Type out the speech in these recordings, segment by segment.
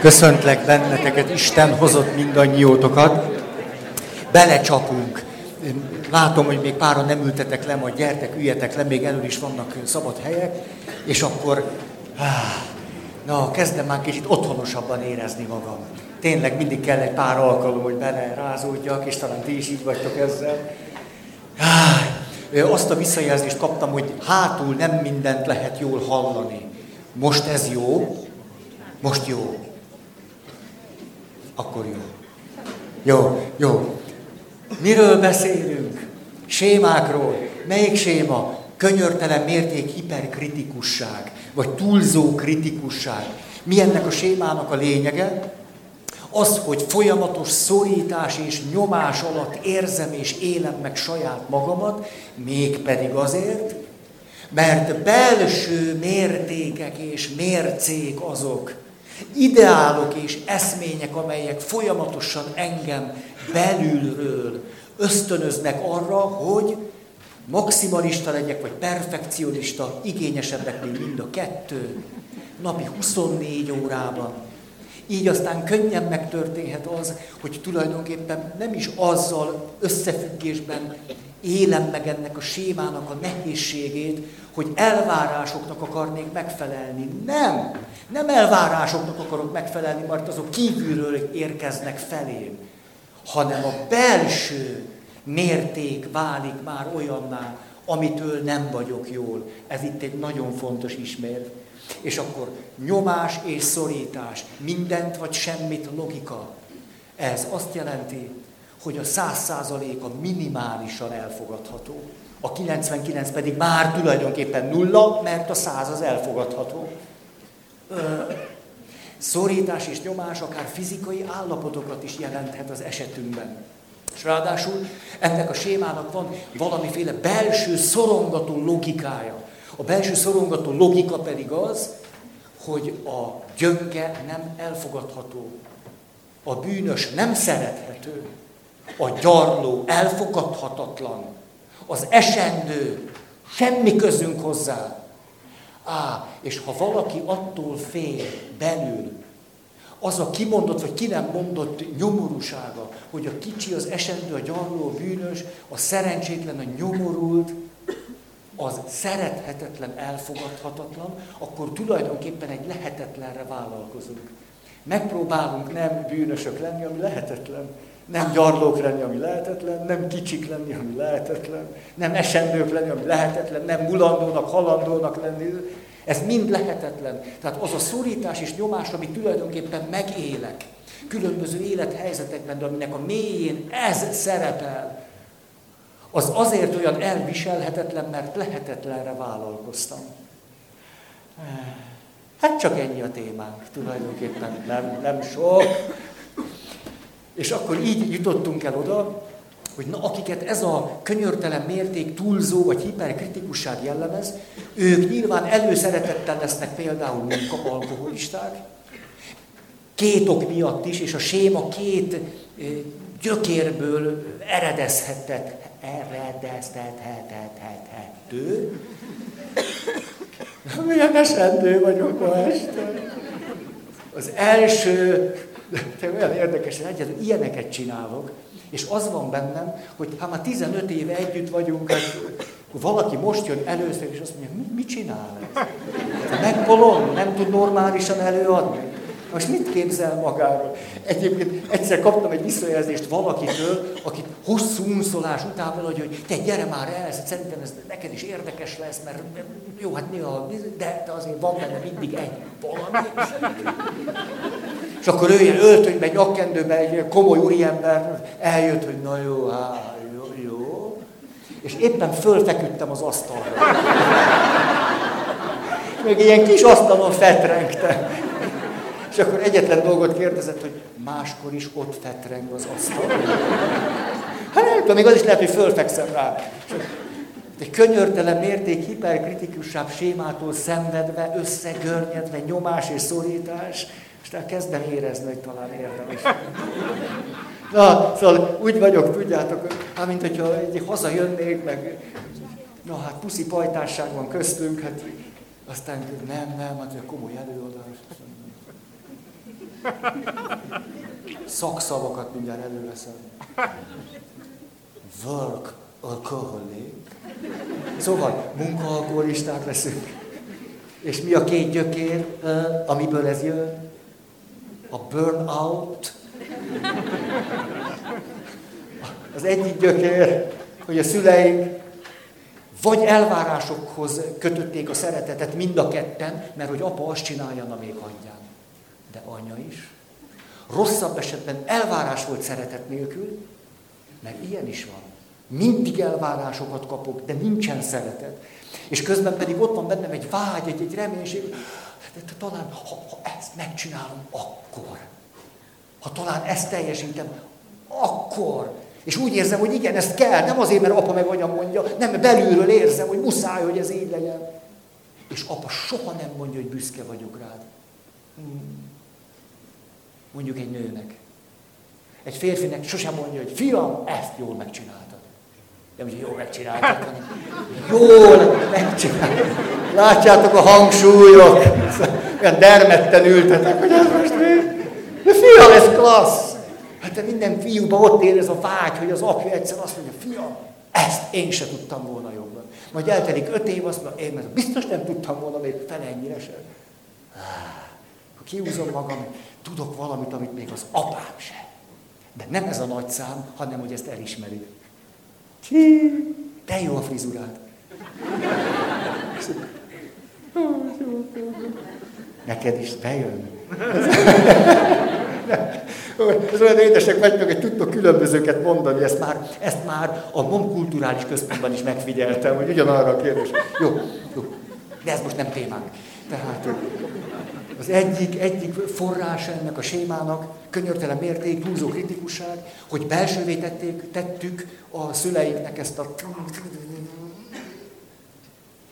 Köszöntlek benneteket, Isten hozott mindannyiótokat. Belecsapunk. Látom, hogy még páran nem ültetek le, majd gyertek, üljetek le, még elől is vannak szabad helyek, és akkor, na, kezdem már kicsit otthonosabban érezni magam. Tényleg mindig kell egy pár alkalom, hogy bele rázódjak, és talán ti is így vagytok ezzel. Azt a visszajelzést kaptam, hogy hátul nem mindent lehet jól hallani. Most ez jó, most jó. Akkor jó. Jó, jó. Miről beszélünk? Sémákról. Melyik séma? Könyörtelen mérték hiperkritikusság, vagy túlzó kritikusság. Mi ennek a sémának a lényege? Az, hogy folyamatos szorítás és nyomás alatt érzem és élem meg saját magamat, mégpedig azért, mert belső mértékek és mércék azok, ideálok és eszmények, amelyek folyamatosan engem belülről ösztönöznek arra, hogy maximalista legyek, vagy perfekcionista, igényesebbek, mint mind a kettő, napi 24 órában. Így aztán könnyen megtörténhet az, hogy tulajdonképpen nem is azzal összefüggésben élem meg ennek a sémának a nehézségét, hogy elvárásoknak akarnék megfelelni. Nem! Nem elvárásoknak akarok megfelelni, mert azok kívülről érkeznek felém, hanem a belső mérték válik már olyanná, amitől nem vagyok jól. Ez itt egy nagyon fontos ismét. És akkor nyomás és szorítás, mindent vagy semmit logika. Ez azt jelenti, hogy a száz százalék a minimálisan elfogadható. A 99 pedig már tulajdonképpen nulla, mert a száz az elfogadható. Szorítás és nyomás akár fizikai állapotokat is jelenthet az esetünkben. És ráadásul ennek a sémának van valamiféle belső szorongató logikája. A belső szorongató logika pedig az, hogy a gyönge nem elfogadható. A bűnös nem szerethető. A gyarló elfogadhatatlan. Az esendő semmi közünk hozzá. Á, és ha valaki attól fél belül, az a kimondott vagy ki nem mondott nyomorúsága, hogy a kicsi, az esendő, a gyarló, a bűnös, a szerencsétlen, a nyomorult, az szerethetetlen, elfogadhatatlan, akkor tulajdonképpen egy lehetetlenre vállalkozunk. Megpróbálunk nem bűnösök lenni, ami lehetetlen. Nem gyarlók lenni, ami lehetetlen, nem kicsik lenni, ami lehetetlen, nem esendők lenni, ami lehetetlen, nem mulandónak, halandónak lenni. Ez mind lehetetlen. Tehát az a szorítás és nyomás, amit tulajdonképpen megélek, különböző élethelyzetekben, de aminek a mélyén ez szerepel, az azért olyan elviselhetetlen, mert lehetetlenre vállalkoztam. Hát csak ennyi a témánk, tulajdonképpen nem, nem sok. És akkor így jutottunk el oda, hogy na, akiket ez a könyörtelen mérték túlzó vagy hiperkritikusság jellemez, ők nyilván előszeretettel lesznek például alkoholisták, két ok miatt is, és a séma két gyökérből eredezhetett, eredeztethethethető. Milyen esendő vagyok ma este. Az első, te olyan érdekes, hogy egyetlen ilyeneket csinálok, és az van bennem, hogy ha már 15 éve együtt vagyunk, hát valaki most jön először, és azt mondja, mit, mit csinál ez? Megpolon, nem tud normálisan előadni. Most mit képzel magáról? Egyébként egyszer kaptam egy visszajelzést valakitől, aki hosszú unszolás után valahogy, hogy te gyere már el, szerintem ez neked is érdekes lesz, mert jó, hát néha, de, de azért van benne mindig egy valami. És akkor ő ilyen öltönybe, nyakkendőbe, egy komoly úriember eljött, hogy na jó, hát jó, jó. És éppen fölfeküdtem az asztalra. Még ilyen kis asztalon fetrengtem. Akkor egyetlen dolgot kérdezett, hogy máskor is ott fetreng az asztal. Hát nem tudom, még az is lehet, hogy fölfekszem rá. egy könyörtelen mérték hiperkritikusság sémától szenvedve, összegörnyedve, nyomás és szorítás, és tehát kezdem érezni, hogy talán érdemes. Na, szóval úgy vagyok, tudjátok, hát mint hogyha egy hazajönnék, meg na hát puszi pajtásság van köztünk, hát aztán nem, nem, hát komoly előadás. Szakszavakat mindjárt előveszem. Work alcoholic. Szóval munkaalkoholisták leszünk. És mi a két gyökér, amiből ez jön? A burnout. Az egyik gyökér, hogy a szüleink vagy elvárásokhoz kötötték a szeretetet mind a ketten, mert hogy apa azt csinálja, még hagyján. De anya is. Rosszabb esetben elvárás volt szeretet nélkül, mert ilyen is van. Mindig elvárásokat kapok, de nincsen szeretet. És közben pedig ott van bennem egy vágy, egy, egy reménység, de talán ha, ha ezt megcsinálom, akkor. Ha talán ezt teljesítem, akkor. És úgy érzem, hogy igen, ezt kell, nem azért, mert apa meg anya mondja, nem, belülről érzem, hogy muszáj, hogy ez így legyen. És apa soha nem mondja, hogy büszke vagyok rád. Hmm. Mondjuk egy nőnek. Egy férfinek sosem mondja, hogy fiam, ezt jól megcsináltad. Nem, hogy jól megcsináltad, hanem jól megcsináltad. Látjátok a hangsúlyok? Olyan dermedten ültetek, hogy ez most mi? De fiam, ez klassz. Hát de minden fiúban ott érez a vágy, hogy az apja egyszer azt mondja, fiam, ezt én se tudtam volna jobban. Majd eltelik öt év, azt mondja, én biztos nem tudtam volna még fel ennyire sem. Ha kiúzom magam, tudok valamit, amit még az apám se. De nem ez a nagy szám, hanem hogy ezt elismeri. De jó a frizurád. Neked is bejön. Ez olyan édesek vagytok, hogy tudtok különbözőket mondani, ezt már, ezt már a MOM kulturális központban is megfigyeltem, hogy ugyanarra a kérdés. Jó, jó, de ez most nem témánk. Tehát az egyik, egyik forrása ennek a sémának, könyörtelen mérték, túlzó kritikusság, hogy belsővé tették, tettük a szüleinknek ezt a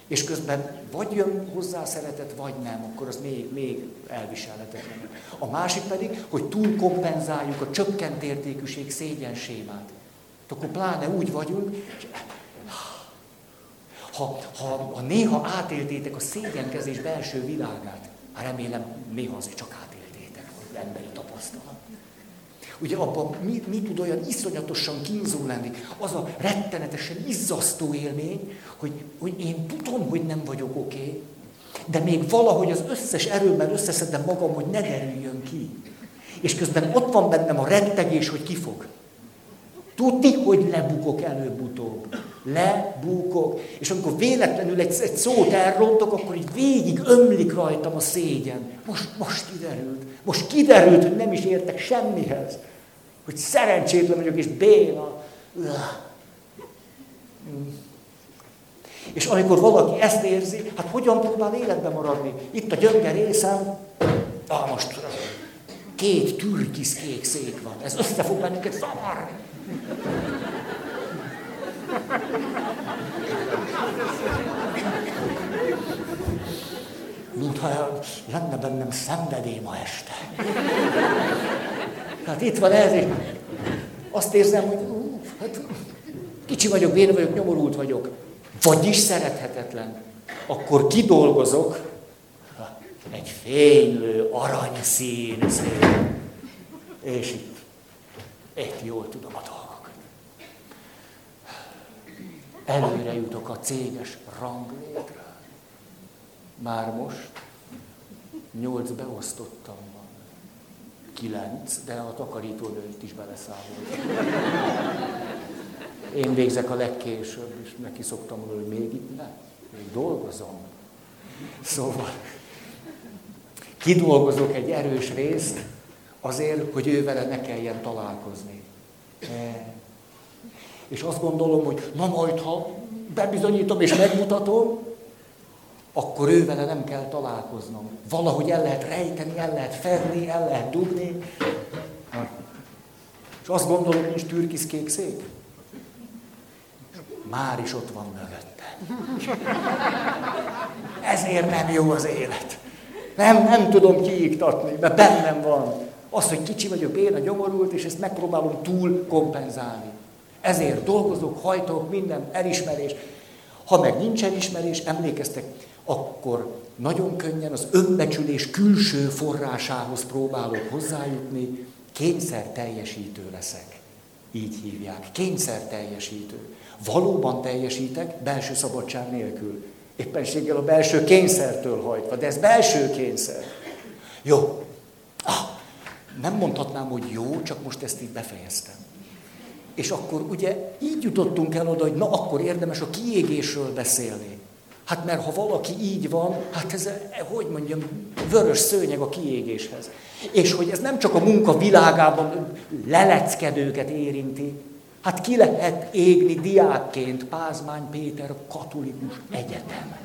és közben vagy jön hozzá szeretet, vagy nem, akkor az még, még elviselhetetlen. A másik pedig, hogy túl kompenzáljuk a csökkent értékűség szégyen sémát. Akkor pláne úgy vagyunk, ha, ha, ha néha átéltétek a szégyenkezés belső világát, hát remélem néha azért csak átéltétek, hogy emberi tapasztalat. Ugye abban mi, mi tud olyan iszonyatosan kínzó lenni? Az a rettenetesen izzasztó élmény, hogy, hogy én tudom, hogy nem vagyok oké, okay, de még valahogy az összes erőmmel összeszedem magam, hogy ne derüljön ki. És közben ott van bennem a rettegés, hogy kifog. Tudni, hogy lebukok előbb-utóbb. Lebukok. És amikor véletlenül egy, egy szót elrontok, akkor így végig ömlik rajtam a szégyen. Most, most kiderült. Most kiderült, hogy nem is értek semmihez. Hogy szerencsétlen vagyok, és béna. És amikor valaki ezt érzi, hát hogyan próbál életben maradni? Itt a gyönge részem, ah, most két türkisz kék szék van. Ez össze fog bennünket zavarni. Mintha lenne bennem szenvedély ma este. Tehát itt van ez, és azt érzem, hogy hát, kicsi vagyok, béna vagyok, nyomorult vagyok, vagyis szerethetetlen. Akkor kidolgozok egy fénylő, aranyszín szél. És itt, itt jól tudom a dolgokat. Előre jutok a céges ranglétre. Már most nyolc beosztottam van. Kilenc, de a takarítónőt is beleszámolt. Én végzek a legkésőbb, és neki szoktam mondani, hogy még itt ne, még dolgozom. Szóval kidolgozok egy erős részt azért, hogy ő vele ne kelljen találkozni. És azt gondolom, hogy na majd, ha bebizonyítom és megmutatom, akkor ő nem kell találkoznom. Valahogy el lehet rejteni, el lehet fedni, el lehet dugni. És azt gondolom, nincs türkisz kék szék. Már is ott van mögötte. Ezért nem jó az élet. Nem, nem tudom kiiktatni, mert bennem van. Az, hogy kicsi vagyok, én a gyomorult, és ezt megpróbálom túl kompenzálni. Ezért dolgozok, hajtok, minden elismerés. Ha meg nincs elismerés, emlékeztek, akkor nagyon könnyen az önbecsülés külső forrásához próbálok hozzájutni, kényszer teljesítő leszek. Így hívják. Kényszer teljesítő. Valóban teljesítek, belső szabadság nélkül. Éppenséggel a belső kényszertől hajtva, de ez belső kényszer. Jó. Ah, nem mondhatnám, hogy jó, csak most ezt így befejeztem. És akkor ugye így jutottunk el oda, hogy na akkor érdemes a kiégésről beszélni. Hát mert ha valaki így van, hát ez, hogy mondjam, vörös szőnyeg a kiégéshez. És hogy ez nem csak a munka világában leleckedőket érinti, hát ki lehet égni diákként Pázmány Péter katolikus egyetem.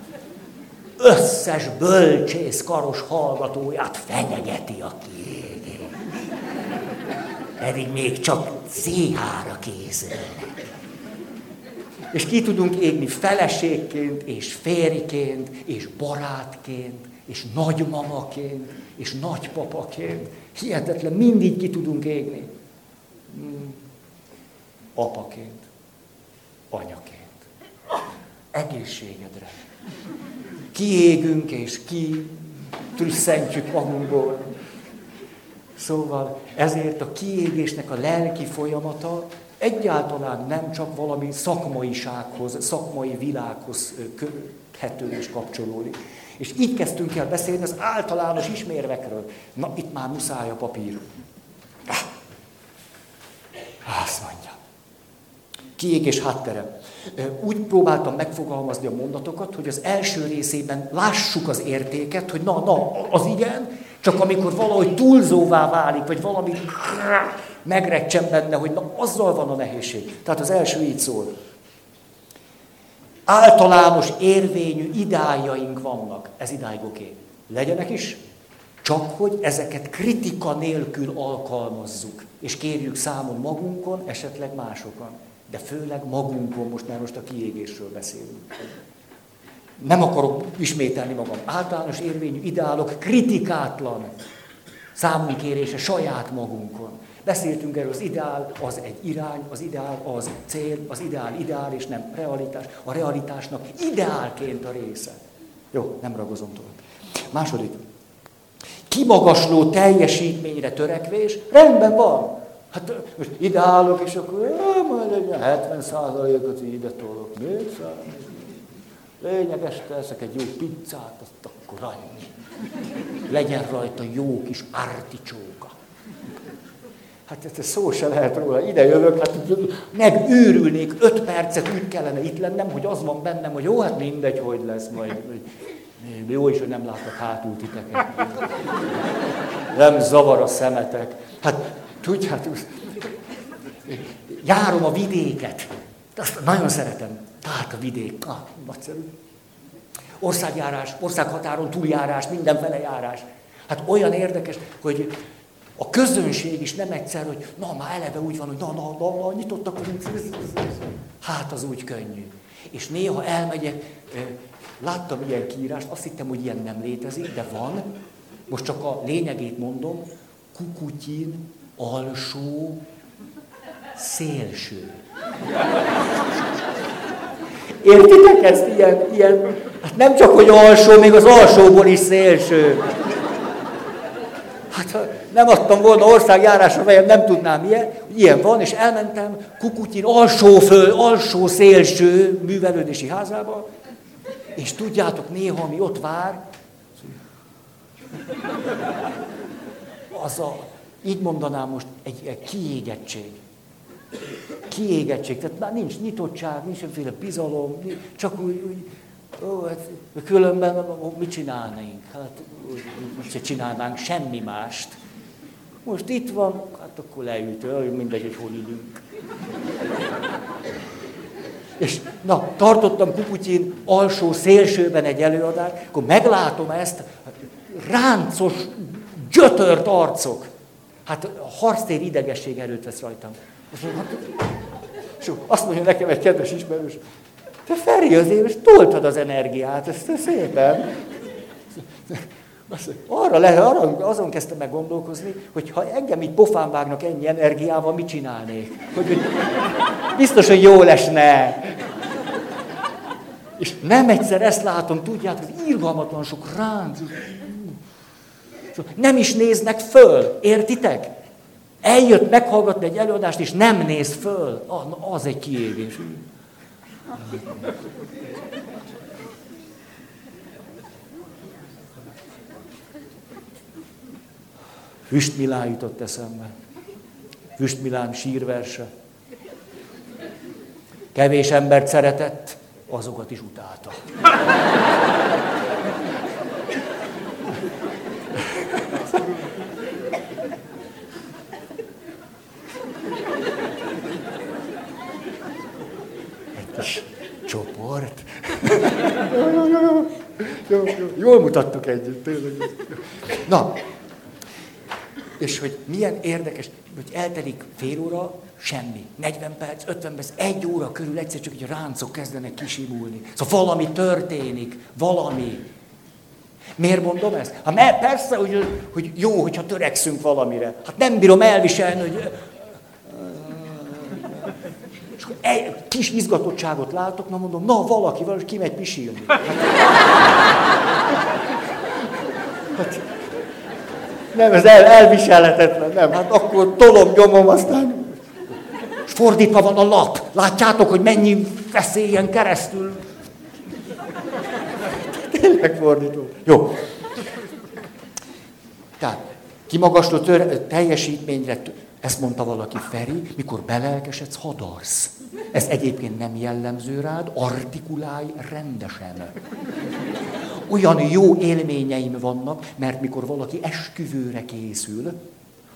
Összes bölcsész karos hallgatóját fenyegeti a kiégés. Pedig még csak CH-ra készülnek. És ki tudunk égni feleségként, és férjként, és barátként, és nagymamaként, és nagypapaként. Hihetetlen, mindig ki tudunk égni. Hmm. Apaként, anyaként. Egészségedre. Kiégünk, és ki trüsszentjük magunkból. Szóval ezért a kiégésnek a lelki folyamata egyáltalán nem csak valami szakmaisághoz, szakmai világhoz köthető és kapcsolódik. És így kezdtünk el beszélni az általános ismérvekről. Na, itt már muszáj a papír. Azt mondja. Kiégés háttere. Úgy próbáltam megfogalmazni a mondatokat, hogy az első részében lássuk az értéket, hogy na, na, az igen, csak amikor valahogy túlzóvá válik, vagy valami megrecsen benne, hogy na, azzal van a nehézség. Tehát az első így szól. Általános érvényű idájaink vannak. Ez idáig oké. Okay. Legyenek is, csak hogy ezeket kritika nélkül alkalmazzuk, és kérjük számon magunkon, esetleg másokon. De főleg magunkon, most már most a kiégésről beszélünk. Nem akarok ismételni magam. Általános érvényű ideálok kritikátlan számunkérése saját magunkon. Beszéltünk erről, az ideál az egy irány, az ideál az cél, az ideál ideál és nem realitás. A realitásnak ideálként a része. Jó, nem ragozom tovább. Második. Kimagasló teljesítményre törekvés, rendben van. Hát most ideálok, és akkor já, majd egy 70 százalékot ide tolok. Még. Lényeges, teszek egy jó pizzát, azt akkor annyi. Legyen rajta jó kis articsóka. Hát ez szó se lehet róla. Ide jövök, hát megőrülnék, öt percet úgy kellene itt lennem, hogy az van bennem, hogy jó, hát mindegy, hogy lesz majd. Jó is, hogy nem látok hátul titeket. Nem zavar a szemetek. Hát tudjátok, járom a vidéket. Azt nagyon szeretem. Tehát a vidék. Ah, nagyszerű. Országjárás, országhatáron túljárás, mindenfele járás. Hát olyan érdekes, hogy a közönség is nem egyszer, hogy na, már eleve úgy van, hogy na, na, na, na nyitottak vagyunk. Hát az úgy könnyű. És néha elmegyek, láttam ilyen kiírást, azt hittem, hogy ilyen nem létezik, de van. Most csak a lényegét mondom, kukutyin alsó szélső. Értitek ezt? Ilyen, ilyen, hát nem csak, hogy alsó, még az alsóból is szélső. Hát ha nem adtam volna országjárásra, vagy nem tudnám ilyen, ilyen van, és elmentem Kukutyin alsó föl, alsó szélső művelődési házába, és tudjátok, néha, ami ott vár, az a, így mondanám most, egy, egy kiégettség. Kiégettség, tehát már nincs nyitottság, nincs semmiféle bizalom, csak úgy, úgy ó, hát különben mit csinálnánk? Hát most se csinálnánk semmi mást. Most itt van, hát akkor leült, mindegy, hogy hol ülünk. És na, tartottam Kuputyin alsó szélsőben egy előadást, akkor meglátom ezt, ráncos, gyötört arcok. Hát harctér idegesség erőt vesz rajtam. És azt mondja nekem egy kedves ismerős, te Feri azért, és toltad az energiát, ezt szépen. Arra le, arra, azon kezdtem meg gondolkozni, hogy ha engem így pofán vágnak ennyi energiával, mit csinálnék? Hogy, hogy biztos, hogy jó lesne. És nem egyszer ezt látom, tudjátok, hogy irgalmatlan sok ránc. Nem is néznek föl, értitek? Eljött meghallgatni egy előadást, és nem néz föl. Az egy kiégés. Füst Milán jutott eszembe. Füst Milán sírverse. Kevés embert szeretett, azokat is utálta. Egy kis csoport. Jól mutattuk együtt, tényleg. Na, és hogy milyen érdekes, hogy eltelik fél óra, semmi. 40 perc, 50 perc, egy óra körül egyszer csak egy ráncok kezdenek kisimulni. Szóval valami történik, valami. Miért mondom ezt? Hát mert persze, hogy, hogy jó, hogyha törekszünk valamire. Hát nem bírom elviselni, hogy... És egy kis izgatottságot látok, na mondom, na valaki, valaki kimegy pisilni. Hát, hát, nem, ez el, elviselhetetlen, nem. Hát akkor tolom, nyomom, aztán fordítva van a lap. Látjátok, hogy mennyi veszélyen keresztül. Tényleg fordító. Jó. Tehát, kimagasló tör, teljesítményre, ezt mondta valaki, Feri, mikor belelkesedsz, hadarsz. Ez egyébként nem jellemző rád, artikulálj rendesen. Olyan jó élményeim vannak, mert mikor valaki esküvőre készül,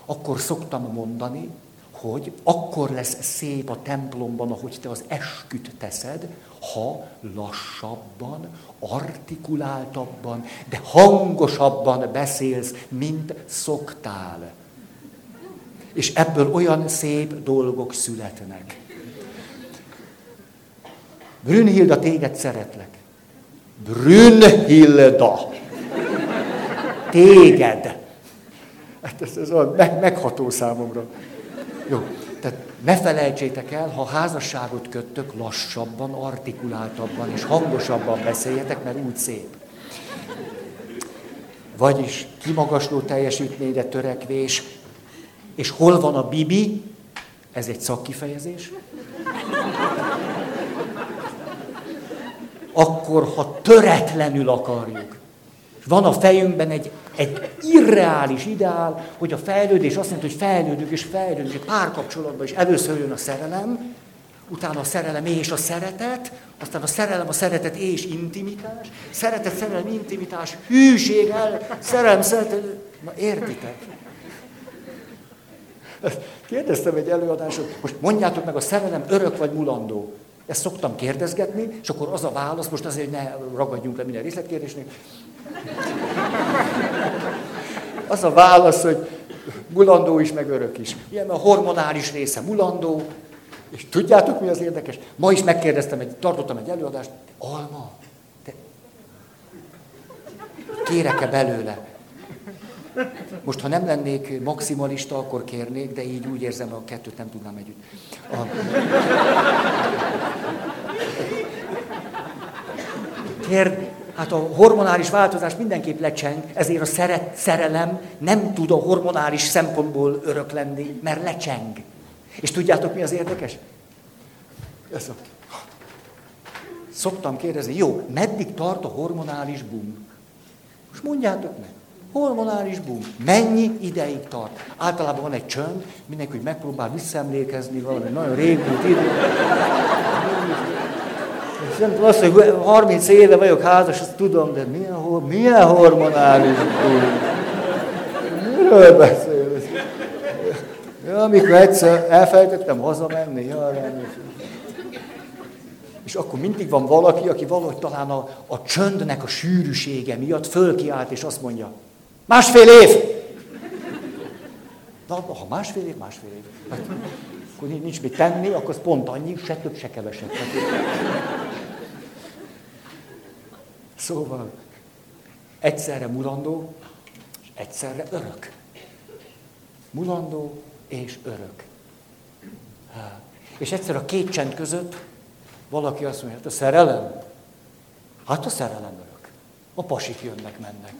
akkor szoktam mondani, hogy akkor lesz szép a templomban, ahogy te az esküt teszed, ha lassabban, artikuláltabban, de hangosabban beszélsz, mint szoktál. És ebből olyan szép dolgok születnek. Brünnhilda, téged szeretlek. Brünnhilda. Téged. Hát ez, ez olyan megható számomra. Jó, tehát ne felejtsétek el, ha házasságot köttök, lassabban, artikuláltabban és hangosabban beszéljetek, mert úgy szép. Vagyis kimagasló teljesítményre törekvés, és hol van a bibi? Ez egy szakkifejezés. Akkor, ha töretlenül akarjuk. Van a fejünkben egy, egy irreális ideál, hogy a fejlődés azt jelenti, hogy fejlődünk és fejlődünk egy párkapcsolatban, és először jön a szerelem, utána a szerelem és a szeretet, aztán a szerelem, a szeretet és intimitás, szeretet, szerelem, intimitás, hűség, el, szerelem, szeretet. Na értitek? Kérdeztem egy előadáson, most mondjátok meg, a szerelem örök vagy mulandó. Ezt szoktam kérdezgetni, és akkor az a válasz, most azért, hogy ne ragadjunk le minden részletkérdésnél, az a válasz, hogy mulandó is, meg örök is. Ilyen a hormonális része mulandó, és tudjátok, mi az érdekes? Ma is megkérdeztem, egy, tartottam egy előadást, Alma, te kérek-e belőle? Most, ha nem lennék maximalista, akkor kérnék, de így úgy érzem, a kettőt nem tudnám együtt. A... Kérd, hát a hormonális változás mindenképp lecseng, ezért a szeret, szerelem nem tud a hormonális szempontból örök lenni, mert lecseng. És tudjátok, mi az érdekes? Ez a... Szoktam kérdezni, jó, meddig tart a hormonális boom? Most mondjátok meg. Hormonális boom. Mennyi ideig tart? Általában van egy csönd, mindenki hogy megpróbál visszaemlékezni valami nagyon régmúlt idő. És nem azt, hogy 30 éve vagyok házas, azt tudom, de milyen, milyen hormonális boom? Miről beszélsz? Ja, amikor egyszer elfelejtettem hazamenni, ja, és akkor mindig van valaki, aki valahogy talán a, a csöndnek a sűrűsége miatt fölkiált, és azt mondja, Másfél év! Na, ha másfél év, másfél év. Hát, akkor nincs mit tenni, akkor az pont annyi, se több, se kevesebb. Szóval egyszerre mulandó, és egyszerre örök. Mulandó és örök. És egyszer a két csend között valaki azt mondja, hát a szerelem, Hát a szerelem. A pasik jönnek, mennek.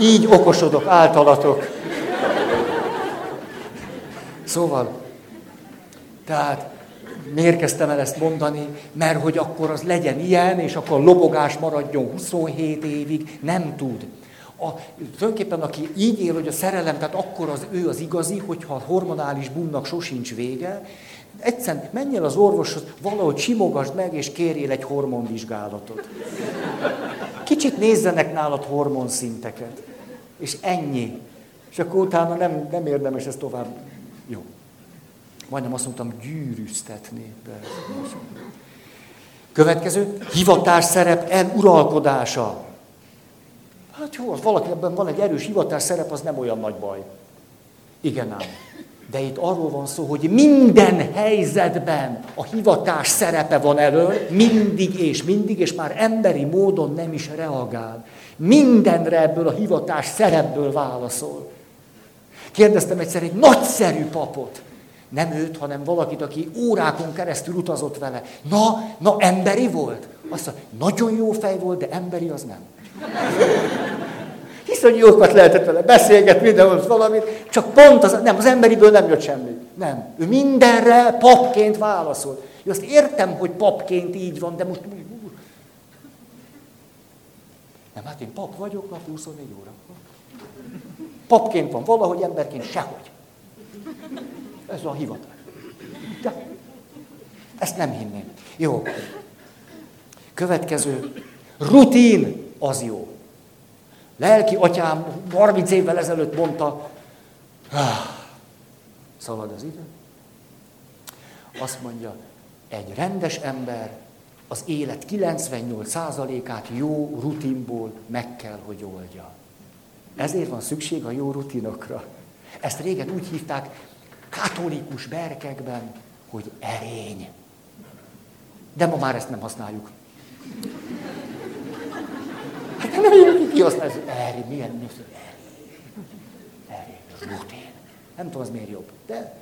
Így okosodok általatok. Szóval, tehát miért kezdtem el ezt mondani? Mert hogy akkor az legyen ilyen, és akkor lobogás maradjon 27 évig, nem tud. A, tulajdonképpen aki így él, hogy a szerelem, tehát akkor az ő az igazi, hogyha a hormonális bumnak sosincs vége, egyszerűen menj el az orvoshoz, valahogy simogasd meg, és kérjél egy hormonvizsgálatot. Kicsit nézzenek nálad hormonszinteket. És ennyi. És akkor utána nem, nem érdemes ezt tovább. Jó. Majdnem azt mondtam, gyűrűztetni. Következő, hivatás szerep eluralkodása. Hát jó, az valakiben van egy erős hivatás szerep, az nem olyan nagy baj. Igen ám. De itt arról van szó, hogy minden helyzetben a hivatás szerepe van elől, mindig és mindig, és már emberi módon nem is reagál. Mindenre ebből a hivatás szerepből válaszol. Kérdeztem egyszer egy nagyszerű papot, nem őt, hanem valakit, aki órákon keresztül utazott vele. Na, na, emberi volt? Azt mondja, nagyon jó fej volt, de emberi az nem. Hiszen jókat lehetett vele beszélgetni, mindenhol valamit, csak pont az, nem, az emberiből nem jött semmi. Nem. Ő mindenre papként válaszol. Én azt értem, hogy papként így van, de most... Nem, hát én pap vagyok, nap 24 óra. Papként van valahogy, emberként sehogy. Ez a hivatás. De ezt nem hinném. Jó. Következő. Rutin az jó. Lelki atyám 30 évvel ezelőtt mondta, szalad az idő. Azt mondja, egy rendes ember az élet 98%-át jó rutinból meg kell, hogy oldja. Ezért van szükség a jó rutinokra. Ezt régen úgy hívták katolikus berkekben, hogy erény. De ma már ezt nem használjuk. Hát nem ki kihasználja, hogy erény, milyen név, erény, rutin. Nem tudom, az miért jobb. De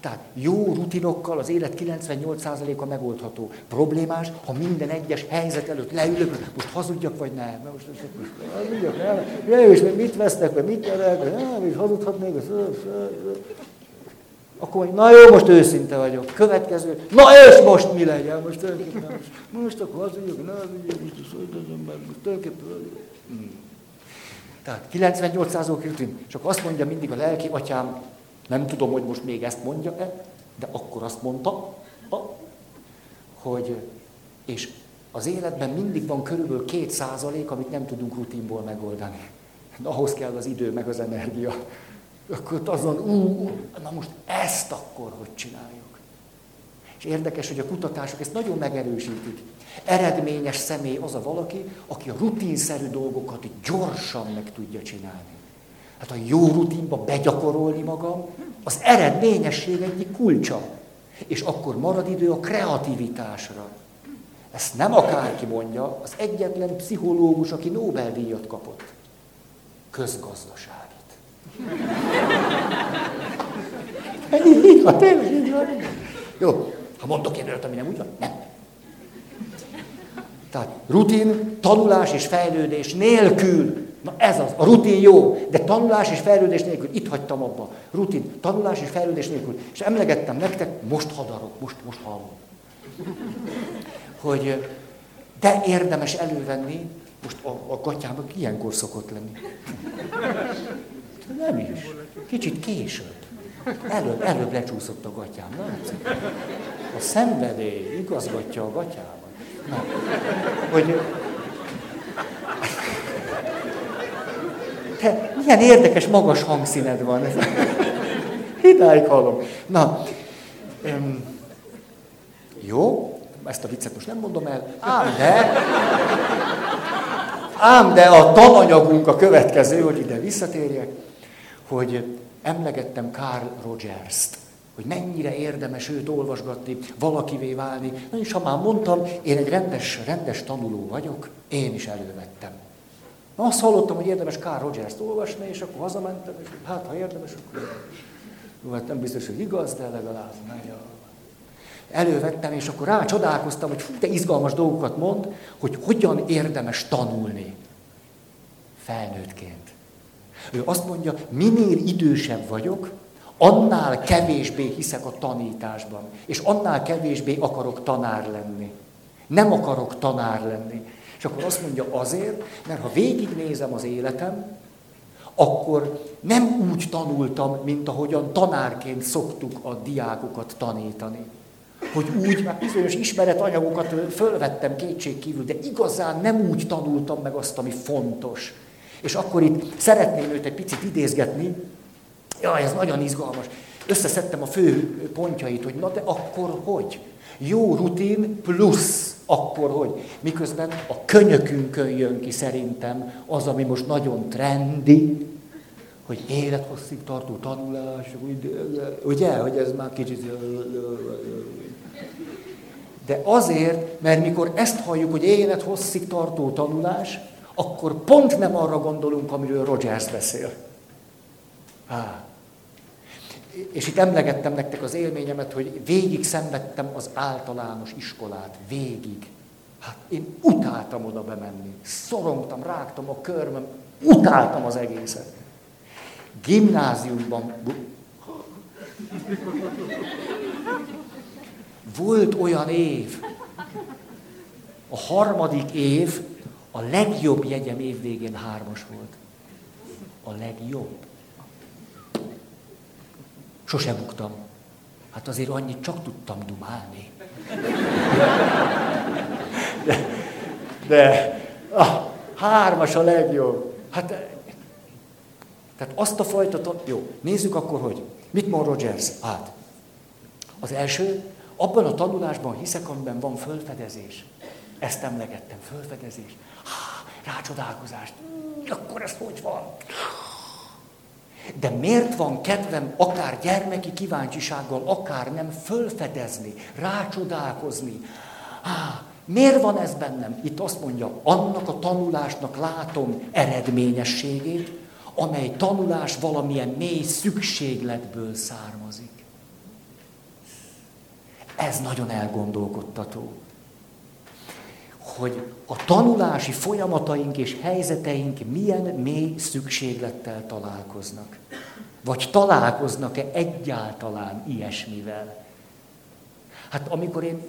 tehát jó rutinokkal az élet 98%-a megoldható. Problémás, ha minden egyes helyzet előtt leülök, most hazudjak, vagy nem. Most, most, most hazudjak, nem. És mit vesznek, vagy mit jelek, nem, és hazudhatnék. Akkor na jó, most őszinte vagyok. Következő, na és most mi legyen? Most tulajdonképpen, most, most akkor hazudjak, ne hazudjak, most a szolgáltatomban, most tulajdonképpen. Hmm. Tehát 98 rutin. Csak azt mondja mindig a lelki atyám, nem tudom, hogy most még ezt mondja-e, de akkor azt mondta, hogy és az életben mindig van körülbelül két százalék, amit nem tudunk rutinból megoldani. De ahhoz kell az idő, meg az energia. Akkor azon, ú, na most ezt akkor hogy csináljuk? És érdekes, hogy a kutatások ezt nagyon megerősítik. Eredményes személy az a valaki, aki a rutinszerű dolgokat gyorsan meg tudja csinálni. Hát a jó rutinba begyakorolni magam, az eredményesség egyik kulcsa. És akkor marad idő a kreativitásra. Ezt nem akárki mondja, az egyetlen pszichológus, aki Nobel-díjat kapott. Közgazdaságit. Így, így van, tényleg így van. Jó, ha mondok én olyat, ami nem úgy van, nem. Tehát rutin, tanulás és fejlődés nélkül Na ez az, a rutin jó, de tanulás és fejlődés nélkül, itt hagytam abba. Rutin, tanulás és fejlődés nélkül. És emlegettem nektek, most hadarok, most, most hallom. Hogy de érdemes elővenni, most a, a gatyában ilyenkor szokott lenni. Nem is. Kicsit később. Előbb, előbb lecsúszott a gatyám, látszik? A szenvedély igazgatja a gatyában. Na, hogy te milyen érdekes, magas hangszíned van. Hidáig hallom. Na, um, jó, ezt a viccet most nem mondom el, ám de, ám de a tananyagunk a következő, hogy ide visszatérjek, hogy emlegettem Carl Rogers-t, hogy mennyire érdemes őt olvasgatni, valakivé válni. Na és ha már mondtam, én egy rendes, rendes tanuló vagyok, én is elővettem. Na, azt hallottam, hogy érdemes Carl Rogers-t olvasni, és akkor hazamentem, és hát ha érdemes, akkor jó, hát nem biztos, hogy igaz, de legalább megy elővettem, és akkor rácsodálkoztam, hogy fú, de izgalmas dolgokat mond, hogy hogyan érdemes tanulni felnőttként. Ő azt mondja, minél idősebb vagyok, annál kevésbé hiszek a tanításban, és annál kevésbé akarok tanár lenni. Nem akarok tanár lenni. És akkor azt mondja azért, mert ha végignézem az életem, akkor nem úgy tanultam, mint ahogyan tanárként szoktuk a diákokat tanítani. Hogy úgy, már bizonyos ismeretanyagokat fölvettem kétségkívül, de igazán nem úgy tanultam meg azt, ami fontos. És akkor itt szeretném őt egy picit idézgetni. Ja, ez nagyon izgalmas. Összeszedtem a fő pontjait, hogy na de akkor hogy? Jó rutin plusz akkor hogy? Miközben a könyökünkön jön ki szerintem az, ami most nagyon trendi, hogy élethosszig tartó tanulás, ugye, hogy ez már kicsit... De azért, mert mikor ezt halljuk, hogy élethosszig tartó tanulás, akkor pont nem arra gondolunk, amiről Rogers beszél. Á. És itt emlegettem nektek az élményemet, hogy végig szenvedtem az általános iskolát. Végig. Hát én utáltam oda bemenni. Szorongtam, rágtam a körmöm, utáltam az egészet. Gimnáziumban volt olyan év, a harmadik év, a legjobb jegyem év végén hármas volt. A legjobb. Sose buktam. Hát azért annyit csak tudtam dumálni. De, de a hármas a legjobb. Hát, tehát azt a fajta... Jó, nézzük akkor, hogy mit mond Rogers át. Az első, abban a tanulásban hiszek, amiben van fölfedezés. Ezt emlegettem, fölfedezés. Rácsodálkozást. Akkor ez hogy van? De miért van kedvem akár gyermeki kíváncsisággal, akár nem fölfedezni, rácsodálkozni? Á, miért van ez bennem? Itt azt mondja, annak a tanulásnak látom eredményességét, amely tanulás valamilyen mély szükségletből származik. Ez nagyon elgondolkodtató hogy a tanulási folyamataink és helyzeteink milyen mély szükséglettel találkoznak. Vagy találkoznak-e egyáltalán ilyesmivel. Hát amikor én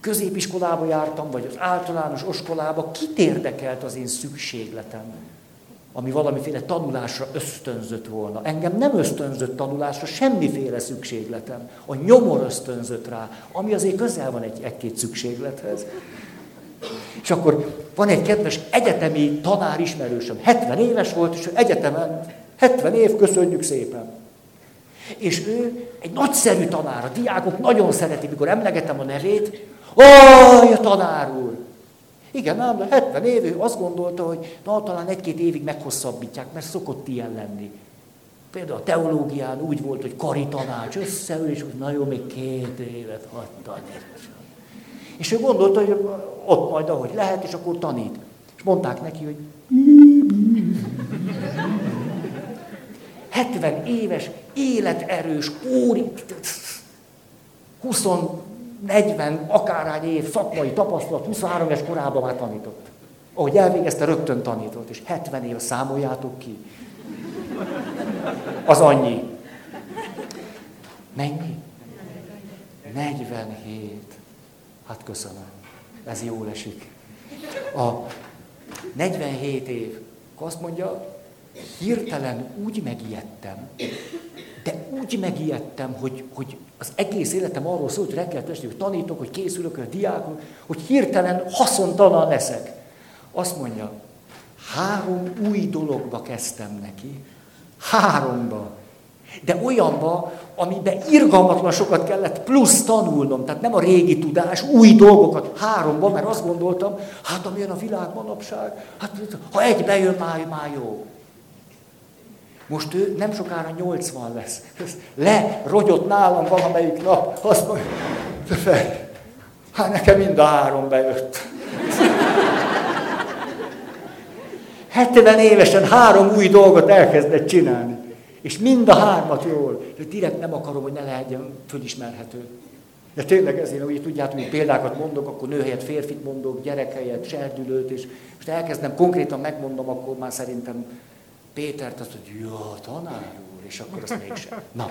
középiskolába jártam, vagy az általános oskolába, kit érdekelt az én szükségletem? Ami valamiféle tanulásra ösztönzött volna. Engem nem ösztönzött tanulásra semmiféle szükségletem. A nyomor ösztönzött rá, ami azért közel van egy, egy-két szükséglethez. És akkor van egy kedves egyetemi tanár ismerősöm, 70 éves volt, és ő egyetemen, 70 év, köszönjük szépen. És ő egy nagyszerű tanár, a diákok nagyon szeretik, mikor emlegetem a nevét, Ó, a tanár úr! Igen, ám, de 70 év, ő azt gondolta, hogy na, talán egy-két évig meghosszabbítják, mert szokott ilyen lenni. Például a teológián úgy volt, hogy kari tanács összeül, és hogy na jó, még két évet tanít. És ő gondolta, hogy ott majd ahogy lehet, és akkor tanít. És mondták neki, hogy 70 éves, életerős, óri, 20, 40, akárhány év szakmai tapasztalat, 23 éves korában már tanított. Ahogy elvégezte, rögtön tanított, és 70 év számoljátok ki. Az annyi. Mennyi? 47. Hát köszönöm. Ez jól esik. A 47 év, akkor azt mondja, hirtelen úgy megijedtem, de úgy megijedtem, hogy, hogy az egész életem arról szólt, hogy reggel este, hogy tanítok, hogy készülök, a diákok, hogy hirtelen haszontalan leszek. Azt mondja, három új dologba kezdtem neki. Háromba. De olyanba, amiben irgalmatlan sokat kellett plusz tanulnom, tehát nem a régi tudás, új dolgokat háromba, mert azt gondoltam, hát amilyen a világ manapság, hát ha egy bejön, már, már jó. Most ő nem sokára 80 lesz. Le rogyott nálam valamelyik nap, azt mondja, hát nekem mind a három bejött. 70 évesen három új dolgot elkezdett csinálni. És mind a hármat jól. De direkt nem akarom, hogy ne legyen fölismerhető. De tényleg ezért, hogy tudjátok, hogy példákat mondok, akkor nő helyett férfit mondok, gyerek helyett serdülőt, és most elkezdem konkrétan megmondom, akkor már szerintem Pétert azt mondja, jó, tanár úr, és akkor azt mégsem. Na.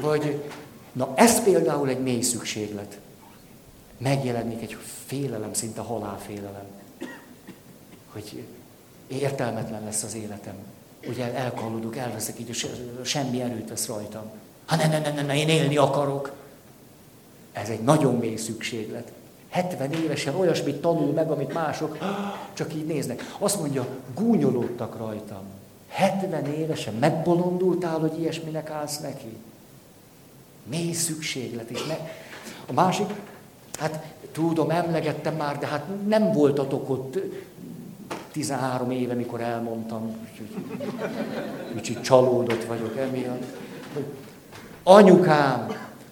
Vagy, na ez például egy mély szükséglet. Megjelenik egy félelem, szinte halálfélelem. Hogy értelmetlen lesz az életem. Ugye elkallódok, elveszek így, semmi erőt vesz rajtam. Ha ne, ne, ne, ne, ne, én élni akarok. Ez egy nagyon mély szükséglet. 70 évesen olyasmit tanul meg, amit mások csak így néznek. Azt mondja, gúnyolódtak rajtam. 70 évesen megbolondultál, hogy ilyesminek állsz neki? Mély szükséglet. És ne... A másik, hát tudom, emlegettem már, de hát nem voltatok ott 13 éve, mikor elmondtam, kicsit csalódott vagyok emiatt. Anyukám,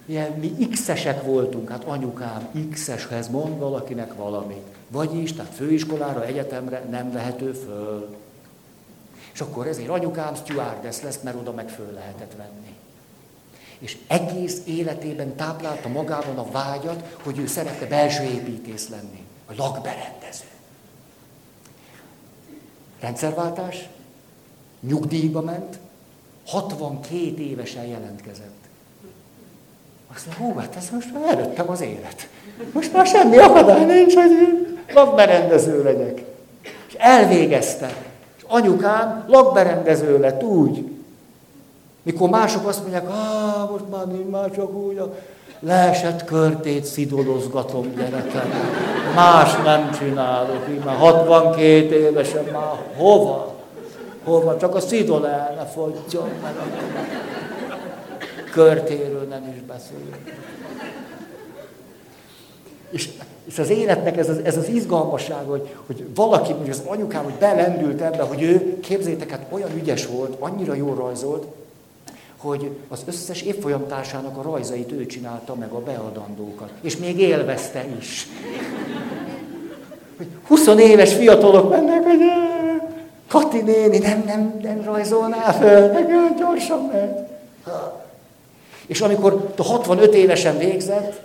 ilyen, mi x-esek voltunk, hát anyukám x-eshez mond valakinek valamit. Vagyis, tehát főiskolára, egyetemre nem vehető föl. És akkor ezért anyukám stewardess lesz, mert oda meg föl lehetett venni. És egész életében táplálta magában a vágyat, hogy ő szerette belső építész lenni, vagy lakberendező. Rendszerváltás, nyugdíjba ment, 62 évesen jelentkezett. Azt mondja, hú, hát ez most már előttem az élet. Most már semmi akadály nincs, hogy lakberendező legyek. És elvégezte. És anyukám lakberendező lett úgy. Mikor mások azt mondják, ah, most már nincs, már csak úgy leesett körtét szidolozgatom gyerekem. Más nem csinálok, így már 62 évesen már hova? Hova? Csak a szidol el ne fogyjon, mert körtéről nem is beszélünk. És, és az életnek ez az, ez az izgalmasság, hogy, hogy valaki, mondjuk az anyukám, hogy belendült ebbe, hogy ő, képzétek, hát olyan ügyes volt, annyira jól rajzolt, hogy az összes évfolyamtársának a rajzait ő csinálta meg a beadandókat. És még élvezte is. 20 éves fiatalok mennek, hogy Kati néni, nem, nem, nem rajzolnál föl, meg gyorsan megy. És amikor 65 évesen végzett,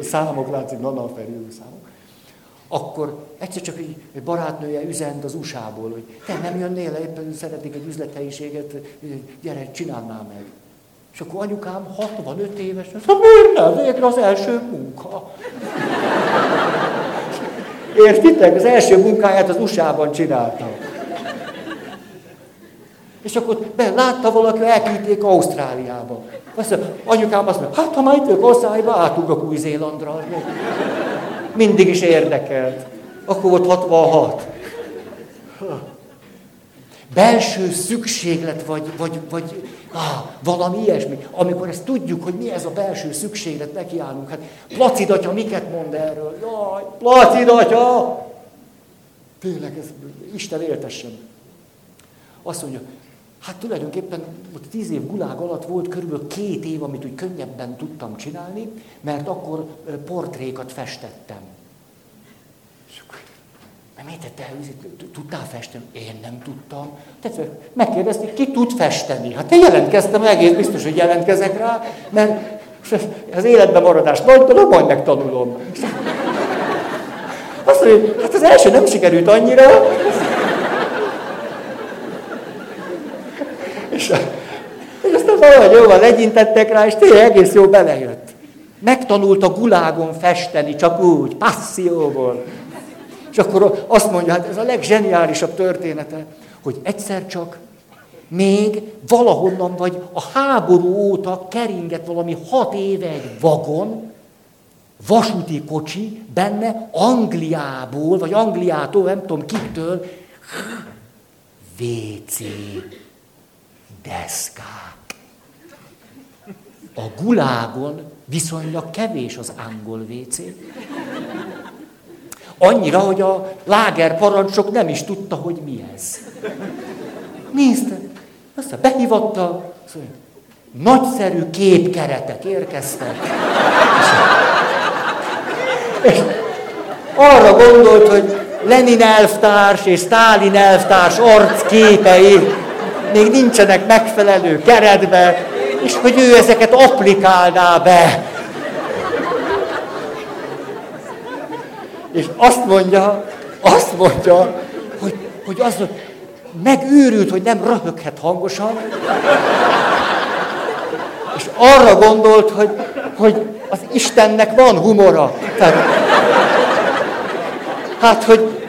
a számok látszik, nana felül számok, akkor egyszer csak egy barátnője üzent az USA-ból, hogy te nem jönnél le, éppen szeretnék egy üzlethelyiséget, gyere, csinálnál meg. És akkor anyukám 65 éves, azt mondja, miért nem? Végre az első munka. Értitek? Az első munkáját az USA-ban csinálta. És akkor be, látta valaki, elküldték Ausztráliába. Azt mondja, anyukám azt mondja, hát ha majd ők országba, átugrok Új-Zélandra. Mindig is érdekelt. Akkor volt 66. Belső szükséglet, vagy, vagy, vagy ah, valami ilyesmi. Amikor ezt tudjuk, hogy mi ez a belső szükséglet, nekiállunk. Hát Placid atya miket mond erről? Jaj, Placid atya! Tényleg, ez, Isten éltessen. Azt mondja, Hát tulajdonképpen ott tíz év gulág alatt volt körülbelül két év, amit úgy könnyebben tudtam csinálni, mert akkor portrékat festettem. És akkor, mit te tudtál festeni? Én nem tudtam. Tehát megkérdezték, ki tud festeni? Hát én jelentkeztem, egész biztos, hogy jelentkezek rá, mert az életben maradás nagy dolog, majd megtanulom. Azt mondja, hát az első nem sikerült annyira, És, valahogy jóval legyintettek rá, és tényleg egész jó belejött. Megtanult a gulágon festeni, csak úgy, passzióból. És akkor azt mondja, hát ez a legzseniálisabb története, hogy egyszer csak még valahonnan vagy a háború óta keringett valami hat éve egy vagon, vasúti kocsi, benne Angliából, vagy Angliától, nem tudom kiktől, WC deszkák. A gulágon viszonylag kevés az angol WC. Annyira, hogy a láger parancsok nem is tudta, hogy mi ez. Nézd, aztán behívatta, szóval, nagyszerű képkeretek érkeztek. És, és arra gondolt, hogy Lenin elvtárs és Stálin elvtárs arcképei még nincsenek megfelelő keretbe, és hogy ő ezeket applikálná be. És azt mondja, azt mondja, hogy, hogy az megőrült, hogy nem röhöghet hangosan, és arra gondolt, hogy, hogy az Istennek van humora. Tehát, hát, hogy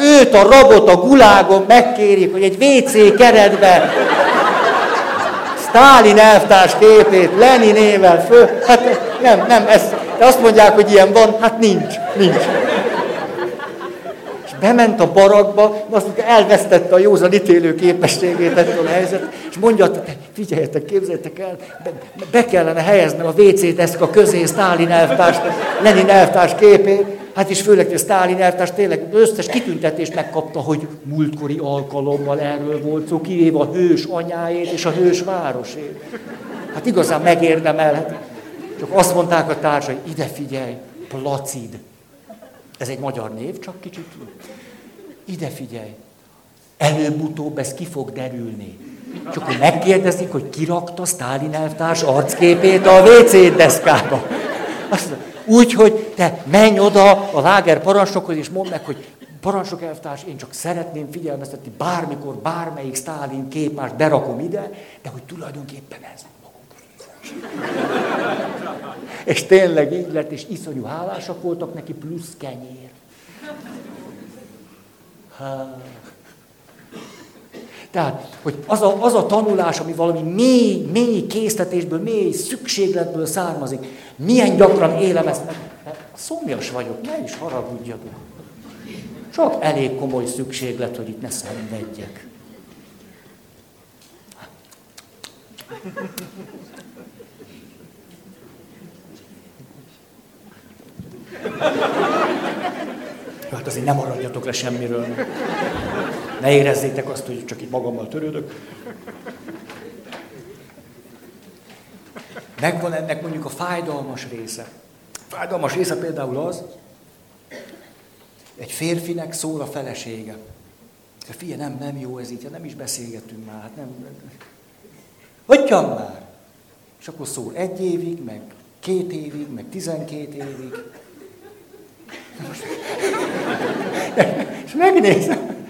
őt a rabot a gulágon megkérik, hogy egy WC keretbe Stálin elvtárs képét Leninével föl, hát nem, nem, ez, de azt mondják, hogy ilyen van, hát nincs, nincs. Bement a barakba, azt elvesztette a józan ítélő képességét ettől a helyzet, és mondja, figyeljetek, képzeljétek el, be, be kellene helyeznem a WC deszka közé Stálin elvtárs, Lenin elvtárs képét, Hát is főleg, hogy Sztálin eltárs tényleg összes kitüntetést megkapta, hogy múltkori alkalommal erről volt szó, kivéve a hős anyáét és a hős városét. Hát igazán megérdemelhet. Csak azt mondták a társai, ide figyelj, Placid. Ez egy magyar név, csak kicsit. Ide figyelj. Előbb-utóbb ez ki fog derülni. Csak hogy megkérdezik, hogy kirakta Sztálin elvtárs arcképét a WC deszkába. Úgy, hogy te menj oda a láger parancsnokhoz, és mondd meg, hogy parancsnok elvtárs, én csak szeretném figyelmeztetni, bármikor, bármelyik Stálin képmást berakom ide, de hogy tulajdonképpen ez és tényleg így lett, és iszonyú hálásak voltak neki, plusz kenyér. Ha. Tehát, hogy az a, az a tanulás, ami valami mély, mély késztetésből, mély szükségletből származik, milyen gyakran élem ezt meg. Szomjas vagyok, ne is haragudjatok. Csak elég komoly szükséglet, hogy itt ne szenvedjek. Hát azért nem maradjatok le semmiről. Ne érezzétek azt, hogy csak itt magammal törődök. Megvan ennek mondjuk a fájdalmas része. Fájdalmas része például az, egy férfinek szól a felesége. Fia, nem, nem jó ez így, nem is beszélgetünk már, hát nem. Hagyjam már! És akkor szól egy évig, meg két évig, meg tizenkét évig. És megnézem,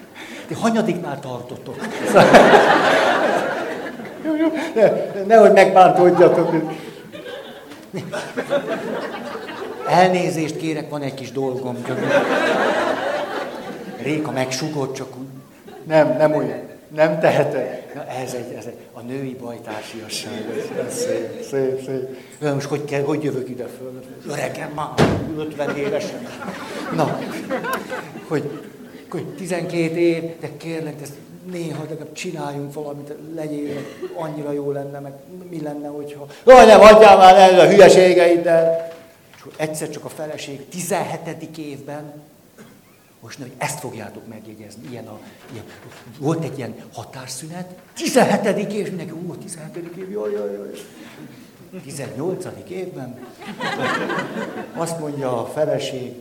ti hanyadiknál tartotok? Ne, nehogy megbántódjatok. Elnézést kérek, van egy kis dolgom. Csak... Réka megsugott, csak úgy. Nem, nem olyan. Nem tehetek. Na, ez egy, ez egy, a női bajtársiasság. Ez, ez szép, szép, szép. Na, most hogy, kell, hogy jövök ide föl? Öregem már, 50 évesen. Na, hogy, hogy 12 év, de kérlek, ezt néha legalább csináljunk valamit, legyél, annyira jó lenne, meg mi lenne, hogyha... Jaj, nem, hagyjál már el a hülyeségeiddel! És egyszer csak a feleség 17. évben, most hogy ezt fogjátok megjegyezni, ilyen a, ilyen, volt egy ilyen határszünet, 17. év, mindenki, ó, 17. év, jaj, jaj, jaj. 18. évben azt mondja a feleség,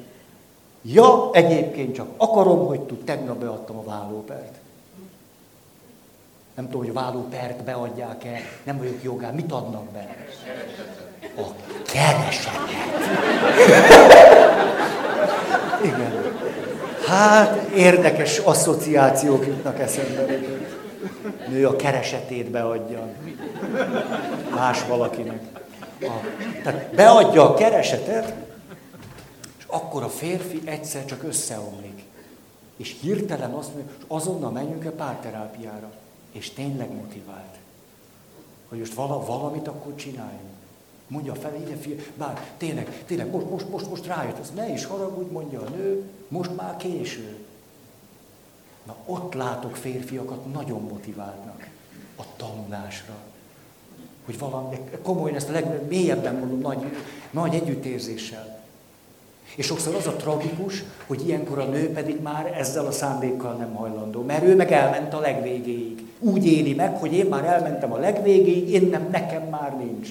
ja, egyébként csak akarom, hogy tud, tegnap beadtam a vállópert. Nem tudom, hogy a vállópert beadják-e, nem vagyok jogán. Mit adnak be? A keresetet. Igen. Hát, érdekes asszociációk jutnak eszembe. Nő a keresetét beadja. Más valakinek. A, tehát beadja a keresetet, és akkor a férfi egyszer csak összeomlik. És hirtelen azt mondja, hogy azonnal menjünk-e párterápiára és tényleg motivált, hogy most vala, valamit akkor csináljunk. Mondja fel, ide fia, bár tényleg, tényleg, most, most, most, most rájött, az ne is haragudj, mondja a nő, most már késő. Na ott látok férfiakat nagyon motiváltnak a tanulásra. Hogy valami, komolyan ezt a legmélyebben mondom, nagy, nagy együttérzéssel. És sokszor az a tragikus, hogy ilyenkor a nő pedig már ezzel a szándékkal nem hajlandó, mert ő meg elment a legvégéig. Úgy éli meg, hogy én már elmentem a legvégéig, én nem, nekem már nincs.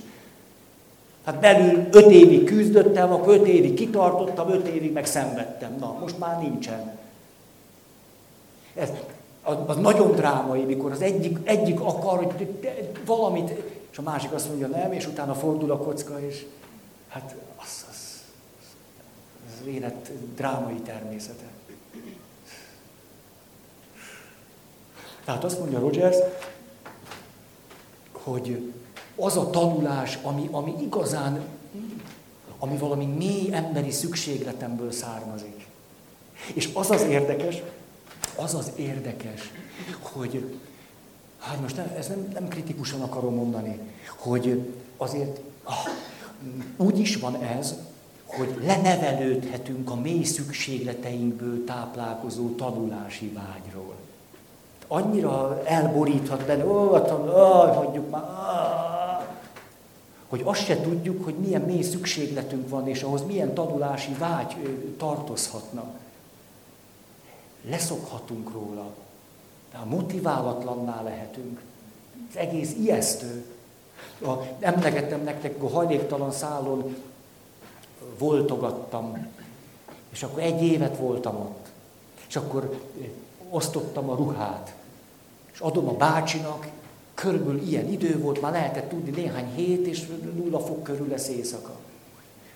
Hát belül öt évig küzdöttem, akkor öt évig kitartottam, öt évig meg. Na, most már nincsen. Ez, az, az nagyon drámai, mikor az egyik, egyik akar, hogy valamit és a másik azt mondja nem, és utána fordul a kocka, és hát az, az, az, az élet drámai természete. Tehát azt mondja Rogers, hogy az a tanulás, ami, ami igazán, ami valami mély emberi szükségletemből származik. És az az érdekes, az az érdekes, hogy, hát most nem, ez nem, nem kritikusan akarom mondani, hogy azért ah, úgy is van ez, hogy lenevelődhetünk a mély szükségleteinkből táplálkozó tanulási vágyról. Annyira elboríthat benne, ó, ó hagyjuk már, hogy azt se tudjuk, hogy milyen mély szükségletünk van, és ahhoz milyen tanulási vágy tartozhatnak. Leszokhatunk róla, de a motiválatlanná lehetünk. Ez egész ijesztő. A, emlegettem nektek, a hajléktalan szálon voltogattam, és akkor egy évet voltam ott. És akkor osztottam a ruhát. És adom a bácsinak, körülbelül ilyen idő volt, már lehetett tudni néhány hét, és nulla fok körül lesz éjszaka.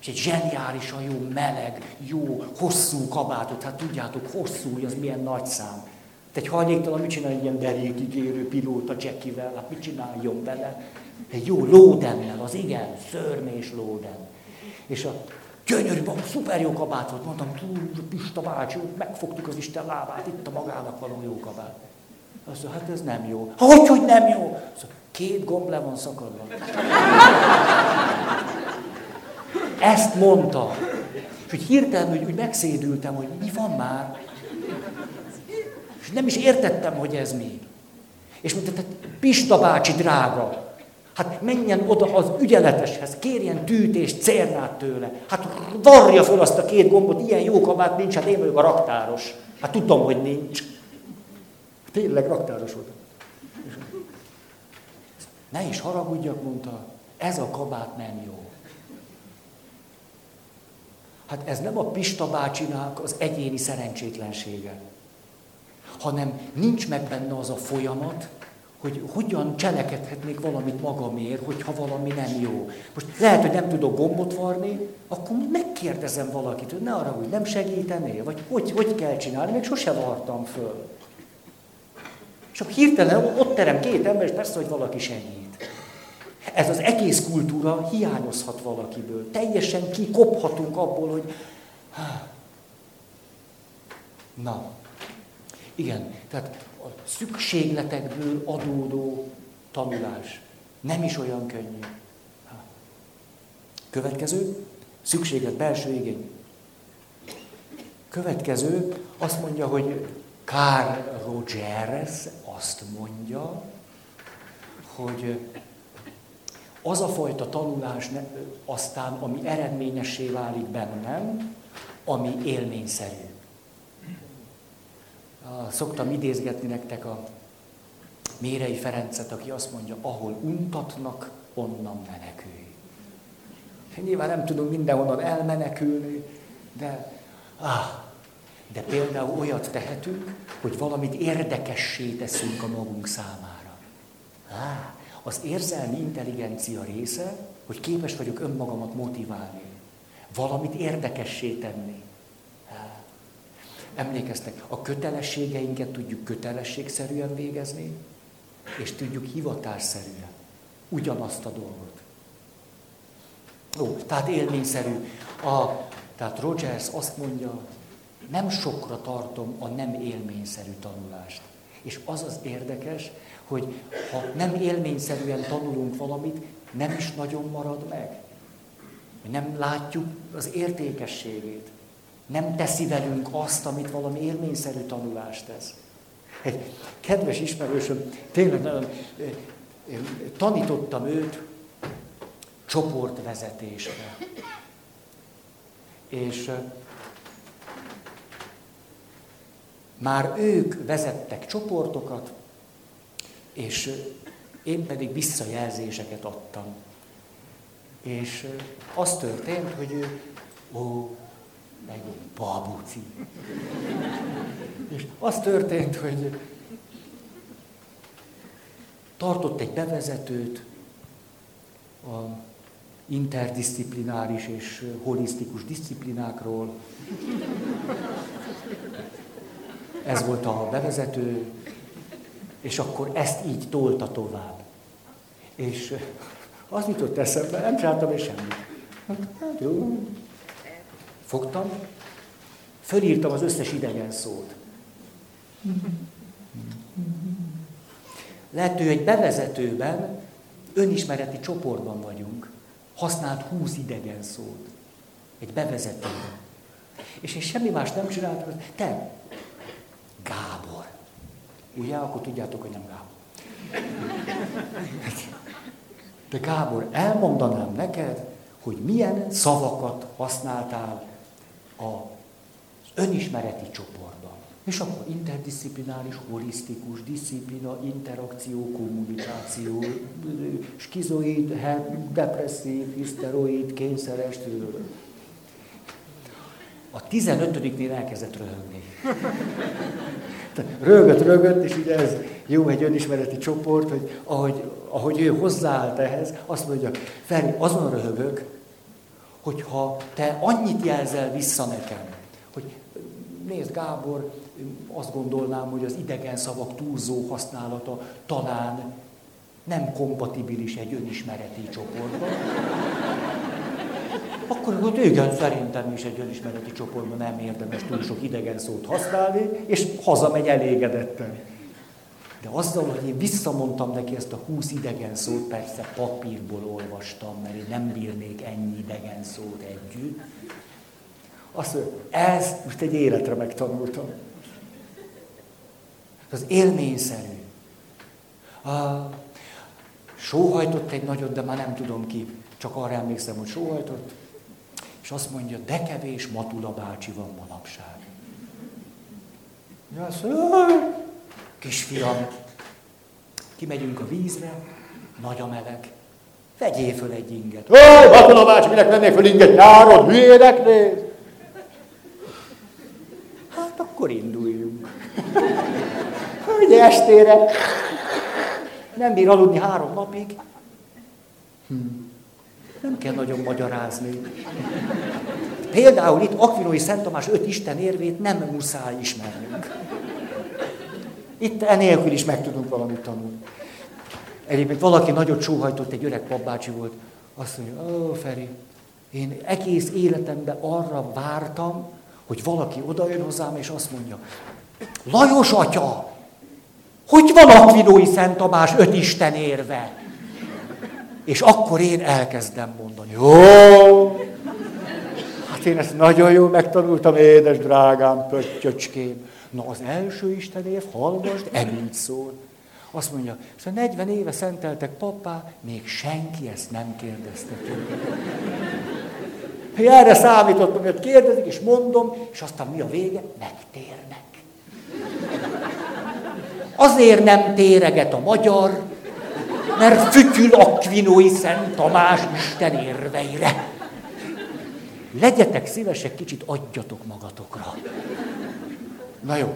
És egy zseniálisan jó, meleg, jó, hosszú kabátot, hát tudjátok, hosszú, az milyen nagy szám. Te egy hajléktalan, mit csinál egy ilyen derékigérő pilóta csekivel, hát mit csináljon vele? Egy jó lódennel, az igen, szörmés lóden. És a gyönyörű, szuper jó kabát volt, mondtam, Pista bácsi, megfogtuk az Isten lábát, itt a magának való jó kabát. Azt mondja, hát ez nem jó. Hogy, hogy nem jó? Azt mondja, két gomb le van szakadva. Ezt mondta. És hogy hirtelen hogy, hogy megszédültem, hogy mi van már. És nem is értettem, hogy ez mi. És mondta, tehát Pista bácsi drága, Hát menjen oda az ügyeleteshez, kérjen tűt cérnát tőle. Hát varja fel azt a két gombot, ilyen jó kabát nincs, hát én vagyok a raktáros. Hát tudom, hogy nincs. Tényleg raktáros volt. Ne is haragudjak, mondta, ez a kabát nem jó. Hát ez nem a Pista bácsinak az egyéni szerencsétlensége, hanem nincs meg benne az a folyamat, hogy hogyan cselekedhetnék valamit magamért, hogyha valami nem jó. Most lehet, hogy nem tudok gombot varni, akkor megkérdezem valakit, hogy ne arra, hogy nem segítenél, vagy hogy, hogy kell csinálni, még sose vartam föl. Akkor hirtelen ott terem két ember, és persze, hogy valaki segít. Ez az egész kultúra hiányozhat valakiből. Teljesen kikophatunk abból, hogy... Na, igen, tehát a szükségletekből adódó tanulás nem is olyan könnyű. Következő, szükséglet, belső igény. Következő azt mondja, hogy Carl Rogers azt mondja, hogy az a fajta tanulás aztán, ami eredményessé válik bennem, ami élményszerű. Szoktam idézgetni nektek a Mérei Ferencet, aki azt mondja, ahol untatnak, onnan menekülj. Nyilván nem tudunk mindenhonnan elmenekülni, de, ah, de például olyat tehetünk, hogy valamit érdekessé teszünk a magunk számára. Ah, az érzelmi intelligencia része, hogy képes vagyok önmagamat motiválni. Valamit érdekessé tenni. Emlékeztek, a kötelességeinket tudjuk kötelességszerűen végezni, és tudjuk hivatásszerűen. Ugyanazt a dolgot. Ó, tehát élményszerű. A, tehát Rogers azt mondja, nem sokra tartom a nem élményszerű tanulást. És az az érdekes, hogy ha nem élményszerűen tanulunk valamit, nem is nagyon marad meg. Nem látjuk az értékességét nem teszi velünk azt, amit valami élményszerű tanulást tesz. Egy kedves ismerősöm, tényleg nagyon tanítottam őt csoportvezetésre. És már ők vezettek csoportokat, és én pedig visszajelzéseket adtam. És az történt, hogy ő, ó, meg babuci. És az történt, hogy tartott egy bevezetőt, a interdisziplináris és holisztikus disziplinákról. Ez volt a bevezető, és akkor ezt így tolta tovább. És az jutott eszembe, nem csináltam és semmit. Hát, jó. Fogtam, fölírtam az összes idegen szót. Lehet, egy bevezetőben, önismereti csoportban vagyunk, használt húsz idegen szót. Egy bevezetőben. És én semmi más nem csináltam, te, Gábor. Ugye, akkor tudjátok, hogy nem Gábor. De Gábor, elmondanám neked, hogy milyen szavakat használtál az önismereti csoportban. És akkor interdisziplináris, holisztikus, disziplina, interakció, kommunikáció, skizoid, depresszív, hiszteroid, kényszeres, a 15-nél elkezdett röhögni. Rögött, rögött, és ugye ez jó egy önismereti csoport, hogy ahogy, ahogy ő hozzáállt ehhez, azt mondja, Feri, azon röhögök, hogyha te annyit jelzel vissza nekem, hogy nézd Gábor, azt gondolnám, hogy az idegen szavak túlzó használata talán nem kompatibilis egy önismereti csoportban. Akkor hogy igen, szerintem is egy önismereti csoportban nem érdemes túl sok idegen szót használni, és hazamegy elégedetten. De azzal, hogy én visszamondtam neki ezt a húsz idegen szót, persze papírból olvastam, mert én nem bírnék ennyi idegen szót együtt, azt mondja, ez most egy életre megtanultam. Az élményszerű. A, sóhajtott egy nagyot, de már nem tudom ki. Csak arra emlékszem, hogy sóhajtott. És azt mondja, de kevés Matula bácsi van manapság. Ja, azt mondja, kisfiam, kimegyünk a vízre, nagy a meleg, vegyél föl egy inget. Ó, Matula bácsi, minek vennék föl inget? Nyáron, hülyének néz! Hát akkor induljunk. Hogy estére nem bír aludni három napig. Hm. Nem kell nagyon magyarázni. Például itt Akvinói Szent Tamás öt Isten érvét nem muszáj ismernünk. Itt enélkül is meg tudunk valamit tanulni. Egyébként valaki nagyot sóhajtott, egy öreg papbácsi volt. Azt mondja, ó Feri, én egész életemben arra vártam, hogy valaki odajön hozzám, és azt mondja, Lajos atya, hogy van Akvinói Szent Tamás öt Isten érve? És akkor én elkezdem mondani, jó, hát én ezt nagyon jól megtanultam, édes drágám, pöttyöcském. Na az első Isten év, hallgasd, ennyit szól. Azt mondja, szóval 40 éve szenteltek papá, még senki ezt nem kérdezte tőle. Erre számítottam, hogy kérdezik, és mondom, és aztán mi a vége? Megtérnek. Azért nem téreget a magyar, mert fütyül Akvinói Szent Tamás Isten érveire. Legyetek szívesek, kicsit adjatok magatokra. Na jó.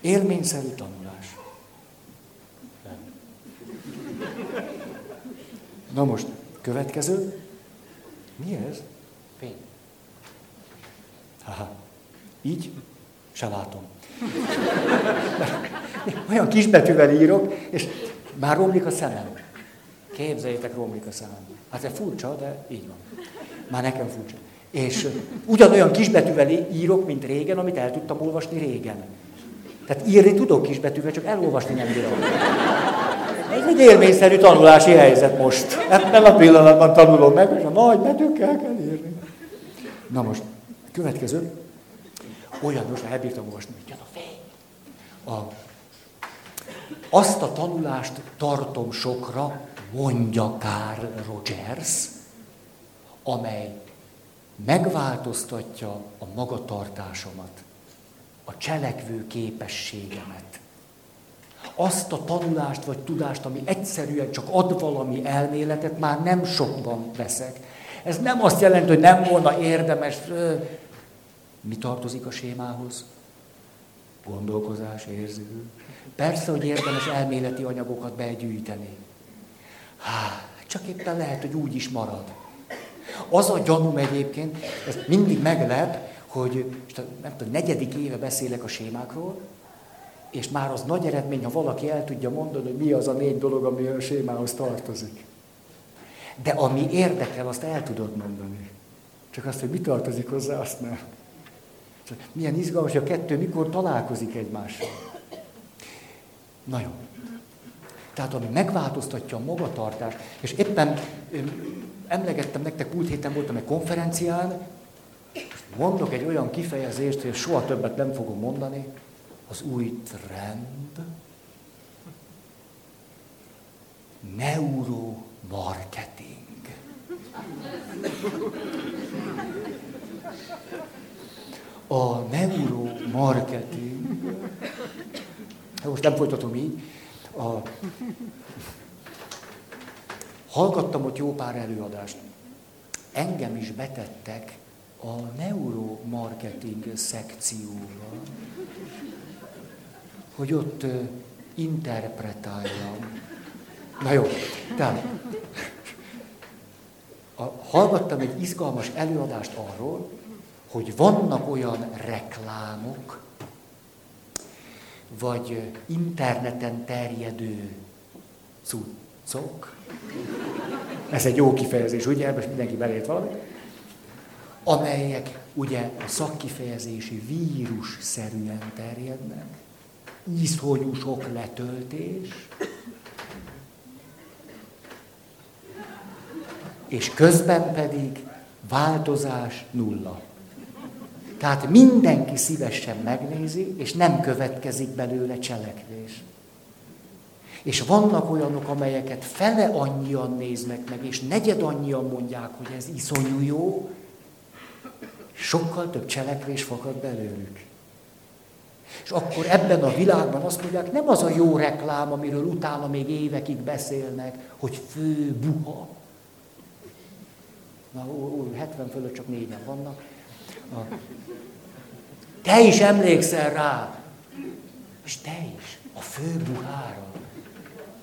Élményszerű tanulás. Na most, következő. Mi ez? Fény. Haha. Így? Se látom. Olyan kisbetűvel írok, és már romlik a szemem. Képzeljétek, romlik a szemem. Hát ez furcsa, de így van. Már nekem furcsa. És ugyanolyan kisbetűvel írok, mint régen, amit el tudtam olvasni régen. Tehát írni tudok kisbetűvel, csak elolvasni nem bírom. Ez egy élményszerű tanulási helyzet most. Ebben a pillanatban tanulom meg, és a nagy betűkkel kell írni. Na most, következő. Olyan, most elbírtam olvasni, hogy a. A, azt a tanulást tartom sokra, mondja Carl Rogers, amely megváltoztatja a magatartásomat, a cselekvő képességemet. Azt a tanulást vagy tudást, ami egyszerűen csak ad valami elméletet, már nem sokban veszek. Ez nem azt jelenti, hogy nem volna érdemes. Mi tartozik a sémához? Gondolkozás, érző. Persze, hogy érdemes elméleti anyagokat begyűjteni. Há, csak éppen lehet, hogy úgy is marad. Az a gyanúm egyébként, ez mindig meglep, hogy nem tudom, negyedik éve beszélek a sémákról, és már az nagy eredmény, ha valaki el tudja mondani, hogy mi az a négy dolog, ami a sémához tartozik. De ami érdekel, azt el tudod mondani. Csak azt, hogy mi tartozik hozzá, azt nem. Milyen izgalmas, hogy a kettő mikor találkozik egymással. Na jó. Tehát ami megváltoztatja a magatartást, és éppen emlegettem nektek, múlt héten voltam egy konferencián, mondok egy olyan kifejezést, hogy soha többet nem fogom mondani, az új trend, neuromarketing. A neuromarketing, most nem folytatom így, a, hallgattam ott jó pár előadást. Engem is betettek a neuromarketing szekcióba, hogy ott interpretáljam. Na jó, tehát a, hallgattam egy izgalmas előadást arról, hogy vannak olyan reklámok, vagy interneten terjedő cuccok, ez egy jó kifejezés, ugye? Most mindenki belét valami amelyek ugye a szakkifejezési vírus-szerűen terjednek, iszonyú sok letöltés, és közben pedig változás nulla. Tehát mindenki szívesen megnézi, és nem következik belőle cselekvés. És vannak olyanok, amelyeket fele annyian néznek meg, és negyed annyian mondják, hogy ez iszonyú jó, sokkal több cselekvés fakad belőlük. És akkor ebben a világban azt mondják, nem az a jó reklám, amiről utána még évekig beszélnek, hogy fő buha. Na, ó, 70 fölött csak négyen vannak. Te is emlékszel rá. És te is. A fő buhára.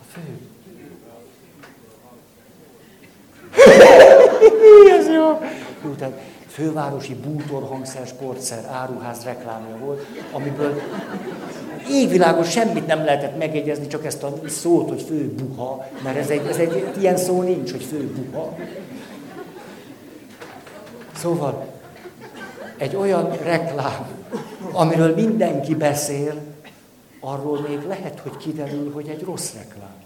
A fő. Ez jó. jó tehát fővárosi bútorhangszer, sportszer, áruház reklámja volt, amiből égvilágos semmit nem lehetett megjegyezni, csak ezt a szót, hogy fő buha, mert ez egy, ez egy ilyen szó nincs, hogy fő buha. Szóval egy olyan reklám, amiről mindenki beszél, arról még lehet, hogy kiderül, hogy egy rossz reklám.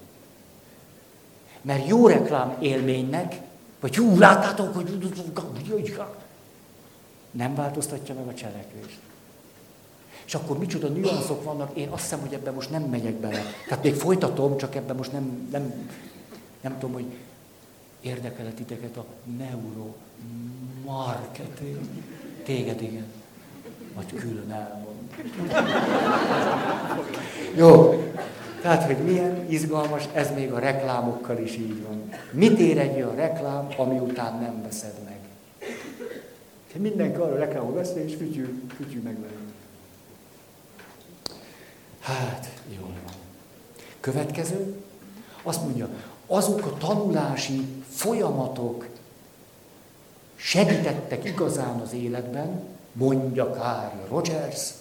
Mert jó reklám élménynek, vagy hú, láttátok, hogy nem változtatja meg a cselekvést. És akkor micsoda nüanszok vannak, én azt hiszem, hogy ebben most nem megyek bele. Tehát még folytatom, csak ebben most nem, nem, nem tudom, hogy érdekelet titeket a neuromarketing. Téged igen. Vagy külön elmond. Jó. Tehát, hogy milyen izgalmas, ez még a reklámokkal is így van. Mit ér egy olyan reklám, ami után nem veszed meg? Mindenki arról reklámol beszél, és fütyű, fütyű megverünk. Hát, jól van. Következő, azt mondja, azok a tanulási folyamatok segítettek igazán az életben, mondja Kári Rogers,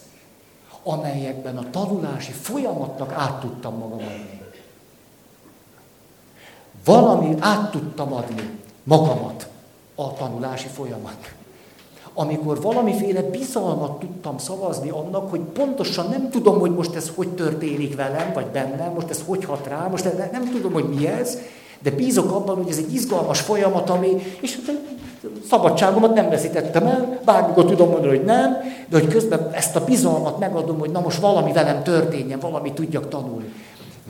amelyekben a tanulási folyamatnak át tudtam magam adni. Valami át tudtam adni magamat a tanulási folyamat amikor valamiféle bizalmat tudtam szavazni annak, hogy pontosan nem tudom, hogy most ez hogy történik velem, vagy bennem, most ez hogy hat rá, most nem tudom, hogy mi ez, de bízok abban, hogy ez egy izgalmas folyamat, ami, és hát szabadságomat nem veszítettem el, bármikor tudom mondani, hogy nem, de hogy közben ezt a bizalmat megadom, hogy na most valami velem történjen, valami tudjak tanulni.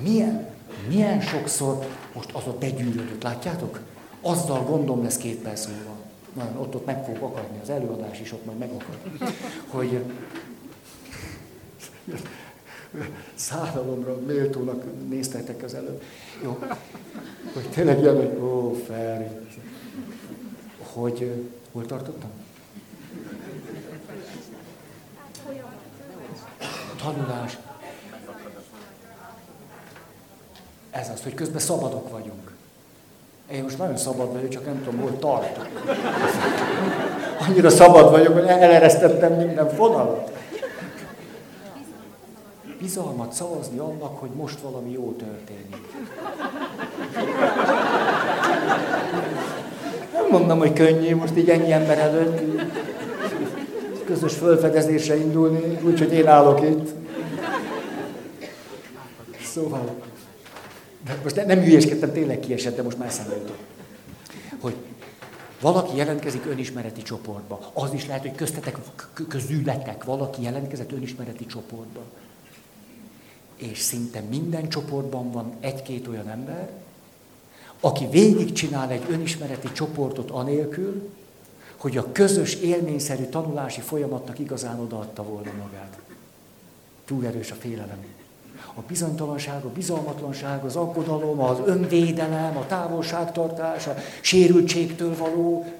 Milyen, milyen sokszor most az a begyűrődött, látjátok? Azzal gondom lesz két perc múlva na, ott, ott meg fog akadni, az előadás is ott majd megakad. Hogy szállalomra méltónak néztetek az előbb. Jó. Hogy tényleg ilyen, hogy ó, Feri. Hogy hol tartottam? tanulás. Ez az, hogy közben szabadok vagyunk. Én most nagyon szabad vagyok, csak nem tudom, hol tartok. Annyira szabad vagyok, hogy eleresztettem minden fonalat. Bizalmat szavazni annak, hogy most valami jó történik. Nem mondom, hogy könnyű most így ennyi ember előtt közös fölfedezésre indulni, úgyhogy én állok itt. Szóval, de most nem hülyéskedtem, tényleg kiesett, de most már eszembe jutott. Hogy valaki jelentkezik önismereti csoportba. Az is lehet, hogy köztetek, közületek valaki jelentkezett önismereti csoportba. És szinte minden csoportban van egy-két olyan ember, aki végigcsinál egy önismereti csoportot anélkül, hogy a közös élményszerű tanulási folyamatnak igazán odaadta volna magát. Túl erős a félelem. A bizonytalanság, a bizalmatlanság, az aggodalom, az önvédelem, a távolságtartás, a sérültségtől való.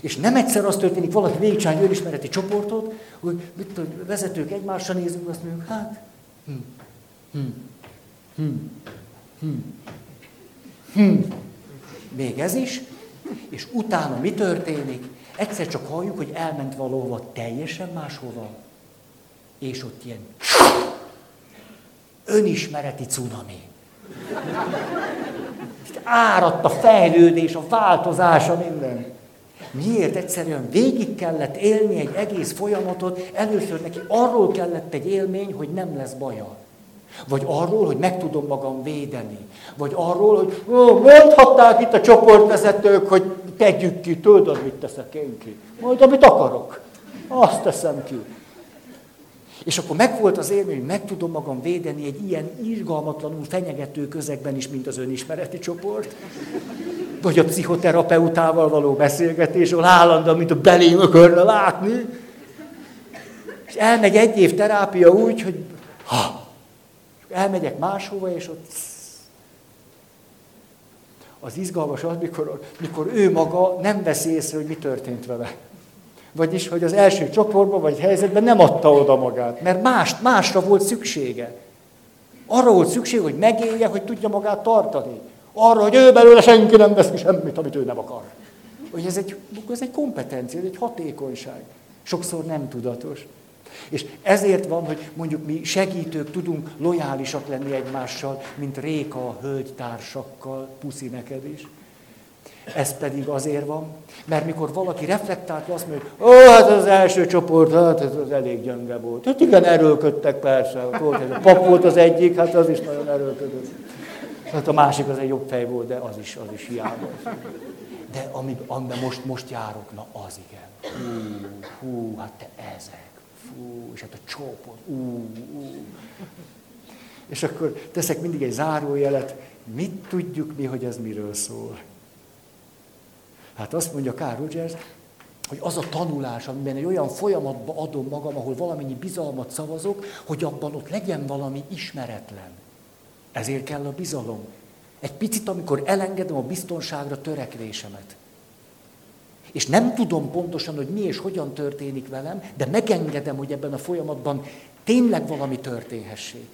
És nem egyszer az történik, valaki végigcsinál egy önismereti csoportot, hogy mit tudom, vezetők egymásra nézünk, azt mondjuk, hát, hm, hm, hm, hm, hm. Még ez is, és utána mi történik? Egyszer csak halljuk, hogy elment valóva teljesen máshova, és ott ilyen önismereti cunami. Áradt a fejlődés, a változása, minden. Miért? Egyszerűen végig kellett élni egy egész folyamatot, először neki arról kellett egy élmény, hogy nem lesz baja. Vagy arról, hogy meg tudom magam védeni. Vagy arról, hogy ó, mondhatták itt a csoportvezetők, hogy tegyük ki, tudod, mit teszek én ki. Majd amit akarok, azt teszem ki. És akkor megvolt az élmény, hogy meg tudom magam védeni egy ilyen irgalmatlanul fenyegető közegben is, mint az önismereti csoport. Vagy a pszichoterapeutával való beszélgetés, ahol állandóan, mint a belém akarna látni. És elmegy egy év terápia úgy, hogy ha, elmegyek máshova, és ott az izgalmas az, mikor, mikor ő maga nem veszi észre, hogy mi történt vele. Vagyis, hogy az első csoportban vagy helyzetben nem adta oda magát, mert más, másra volt szüksége. Arra volt szükség, hogy megélje, hogy tudja magát tartani. Arra, hogy ő belőle senki nem vesz ki semmit, amit ő nem akar. Hogy ez egy, ez egy kompetencia, ez egy hatékonyság. Sokszor nem tudatos. És ezért van, hogy mondjuk mi segítők tudunk lojálisak lenni egymással, mint Réka a hölgytársakkal, puszi neked is. Ez pedig azért van, mert mikor valaki reflektált, azt mondja, hogy ó, hát az első csoport, hát ez az elég gyönge volt. Hát igen, erőlködtek persze, volt, ez a pap volt az egyik, hát az is nagyon erőlködött. Hát a másik az egy jobb fej volt, de az is, az is hiába. De amiben most, most járok, na az igen. Hú, hú, hát te ezek ú, és hát a csópon, ú, ú. És akkor teszek mindig egy zárójelet, mit tudjuk mi, hogy ez miről szól. Hát azt mondja Carl Rogers, hogy az a tanulás, amiben egy olyan folyamatba adom magam, ahol valamennyi bizalmat szavazok, hogy abban ott legyen valami ismeretlen. Ezért kell a bizalom. Egy picit, amikor elengedem a biztonságra törekvésemet és nem tudom pontosan, hogy mi és hogyan történik velem, de megengedem, hogy ebben a folyamatban tényleg valami történhessék.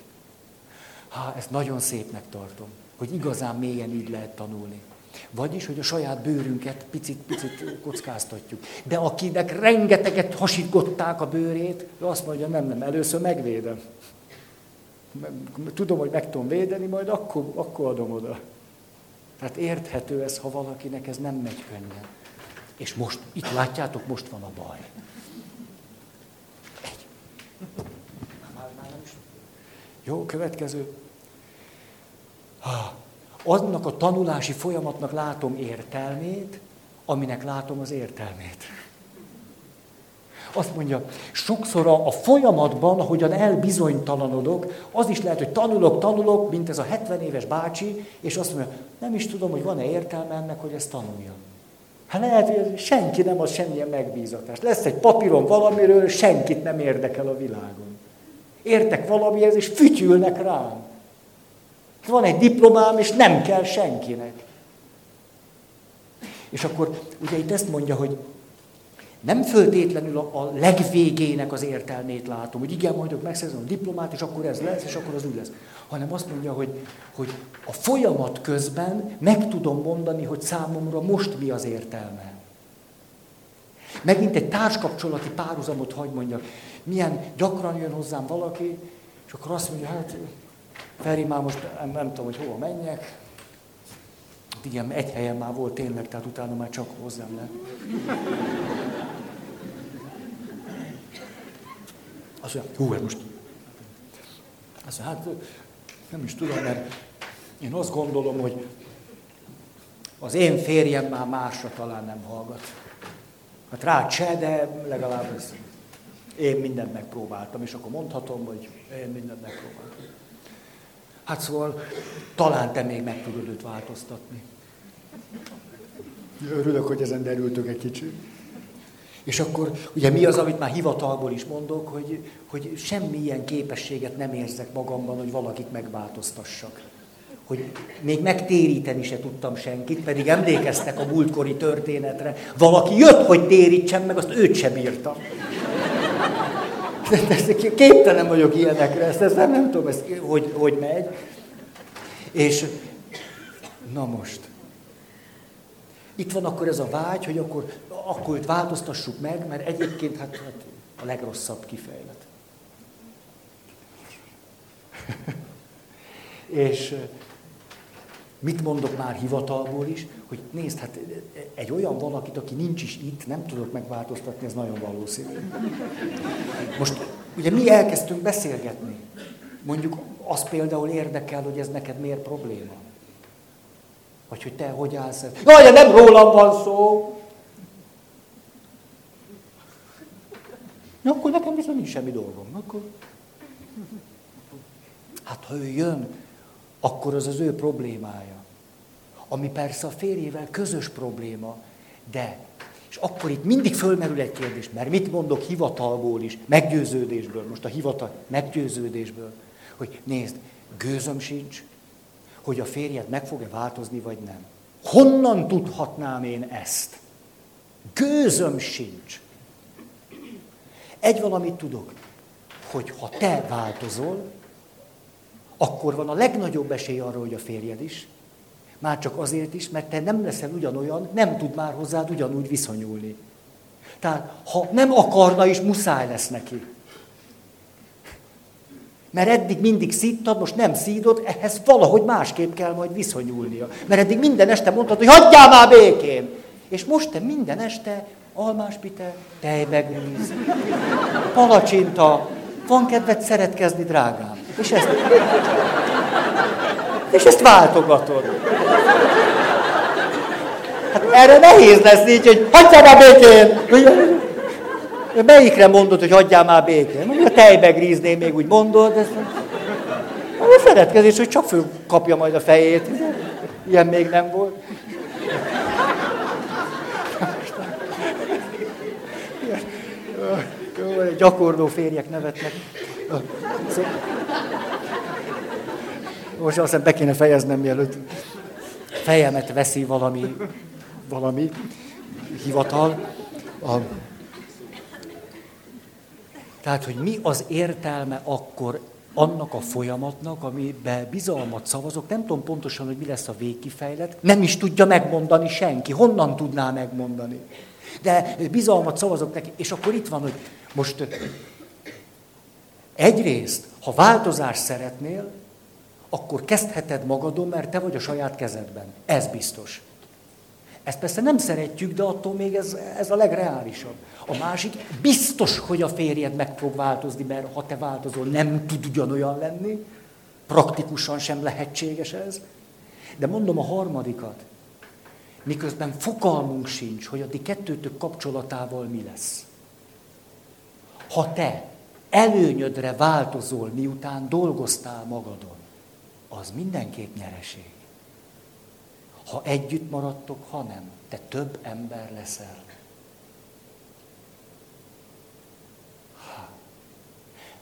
Ha ezt nagyon szépnek tartom, hogy igazán mélyen így lehet tanulni. Vagyis, hogy a saját bőrünket picit-picit kockáztatjuk. De akinek rengeteget hasították a bőrét, ő azt mondja, nem, nem, először megvédem. Tudom, hogy meg tudom védeni, majd akkor, akkor adom oda. Tehát érthető ez, ha valakinek ez nem megy könnyen. És most, itt látjátok, most van a baj. Egy. Jó, következő. Annak a tanulási folyamatnak látom értelmét, aminek látom az értelmét. Azt mondja, sokszor a, a folyamatban, ahogyan elbizonytalanodok, az is lehet, hogy tanulok, tanulok, mint ez a 70 éves bácsi, és azt mondja, nem is tudom, hogy van-e értelme ennek, hogy ezt tanuljam. Hát lehet, hogy senki nem ad semmilyen megbízatást. Lesz egy papíron valamiről, senkit nem érdekel a világon. Értek valamihez, és fütyülnek rám. Van egy diplomám, és nem kell senkinek. És akkor ugye itt ezt mondja, hogy nem föltétlenül a, a legvégének az értelmét látom, hogy igen, majd megszerzem a diplomát, és akkor ez lesz, és akkor az úgy lesz. Hanem azt mondja, hogy, hogy a folyamat közben meg tudom mondani, hogy számomra most mi az értelme. Megint egy társkapcsolati párhuzamot hagy mondjak. Milyen gyakran jön hozzám valaki, és akkor azt mondja, hát Feri, már most nem, nem tudom, hogy hova menjek. Igen, egy helyen már volt tényleg, tehát utána már csak hozzám le. Azt mondja, hú, hát most... Azt mondja, hát nem is tudom, mert én azt gondolom, hogy az én férjem már másra talán nem hallgat. Hát rá se, de legalább ez. Én mindent megpróbáltam, és akkor mondhatom, hogy én mindent megpróbáltam. Hát szóval talán te még meg tudod őt változtatni. Örülök, hogy ezen derültök egy kicsit. És akkor ugye mi az, amit már hivatalból is mondok, hogy, hogy semmilyen képességet nem érzek magamban, hogy valakit megváltoztassak. Hogy még megtéríteni se tudtam senkit, pedig emlékeztek a múltkori történetre. Valaki jött, hogy térítsem meg, azt őt sem bírtam. Képtelen vagyok ilyenekre, ezt, ezt nem, nem tudom, ezt, hogy, hogy megy. És na most, itt van akkor ez a vágy, hogy akkor, akkor őt változtassuk meg, mert egyébként hát, hát a legrosszabb kifejlet. És mit mondok már hivatalból is, hogy nézd, hát egy olyan valakit, aki nincs is itt, nem tudok megváltoztatni, ez nagyon valószínű. Most ugye mi elkezdtünk beszélgetni. Mondjuk az például érdekel, hogy ez neked miért probléma. Vagy hogy te hogy állsz. Jaj, nem rólam van szó! Na, akkor nekem viszont nincs semmi dolgom. Akkor... Hát ha ő jön, akkor az az ő problémája. Ami persze a férjével közös probléma, de, és akkor itt mindig fölmerül egy kérdés, mert mit mondok hivatalból is, meggyőződésből, most a hivatal meggyőződésből, hogy nézd, gőzöm sincs, hogy a férjed meg fog-e változni, vagy nem. Honnan tudhatnám én ezt? Gőzöm sincs. Egy valamit tudok, hogy ha te változol, akkor van a legnagyobb esély arra, hogy a férjed is. Már csak azért is, mert te nem leszel ugyanolyan, nem tud már hozzád ugyanúgy viszonyulni. Tehát, ha nem akarna is, muszáj lesz neki. Mert eddig mindig szíttad, most nem szídod, ehhez valahogy másképp kell majd viszonyulnia. Mert eddig minden este mondtad, hogy hagyjál már békén. És most te minden este almáspite, tejbegríz, palacsinta, van kedved szeretkezni, drágám. És ezt, és ezt váltogatod. Hát erre nehéz lesz így, hogy hagyjál már békén! Melyikre mondod, hogy hagyjál már békén? Mondjuk a tejbegríznél még úgy mondod, ez a szeretkezés, hogy csak föl kapja majd a fejét. Ilyen még nem volt. Gyakorló férjek nevetnek. Most azt hiszem be kéne fejeznem, mielőtt fejemet veszi valami, valami hivatal. A... Tehát, hogy mi az értelme akkor annak a folyamatnak, amiben bizalmat szavazok, nem tudom pontosan, hogy mi lesz a végkifejlet, nem is tudja megmondani senki, honnan tudná megmondani. De bizalmat szavazok neki, és akkor itt van, hogy most egyrészt, ha változást szeretnél, akkor kezdheted magadon, mert te vagy a saját kezedben. Ez biztos. Ezt persze nem szeretjük, de attól még ez, ez a legreálisabb. A másik, biztos, hogy a férjed meg fog változni, mert ha te változol, nem tud ugyanolyan lenni. Praktikusan sem lehetséges ez. De mondom a harmadikat, miközben fogalmunk sincs, hogy a ti kettőtök kapcsolatával mi lesz. Ha te előnyödre változol, miután dolgoztál magadon, az mindenképp nyereség. Ha együtt maradtok, ha nem, te több ember leszel.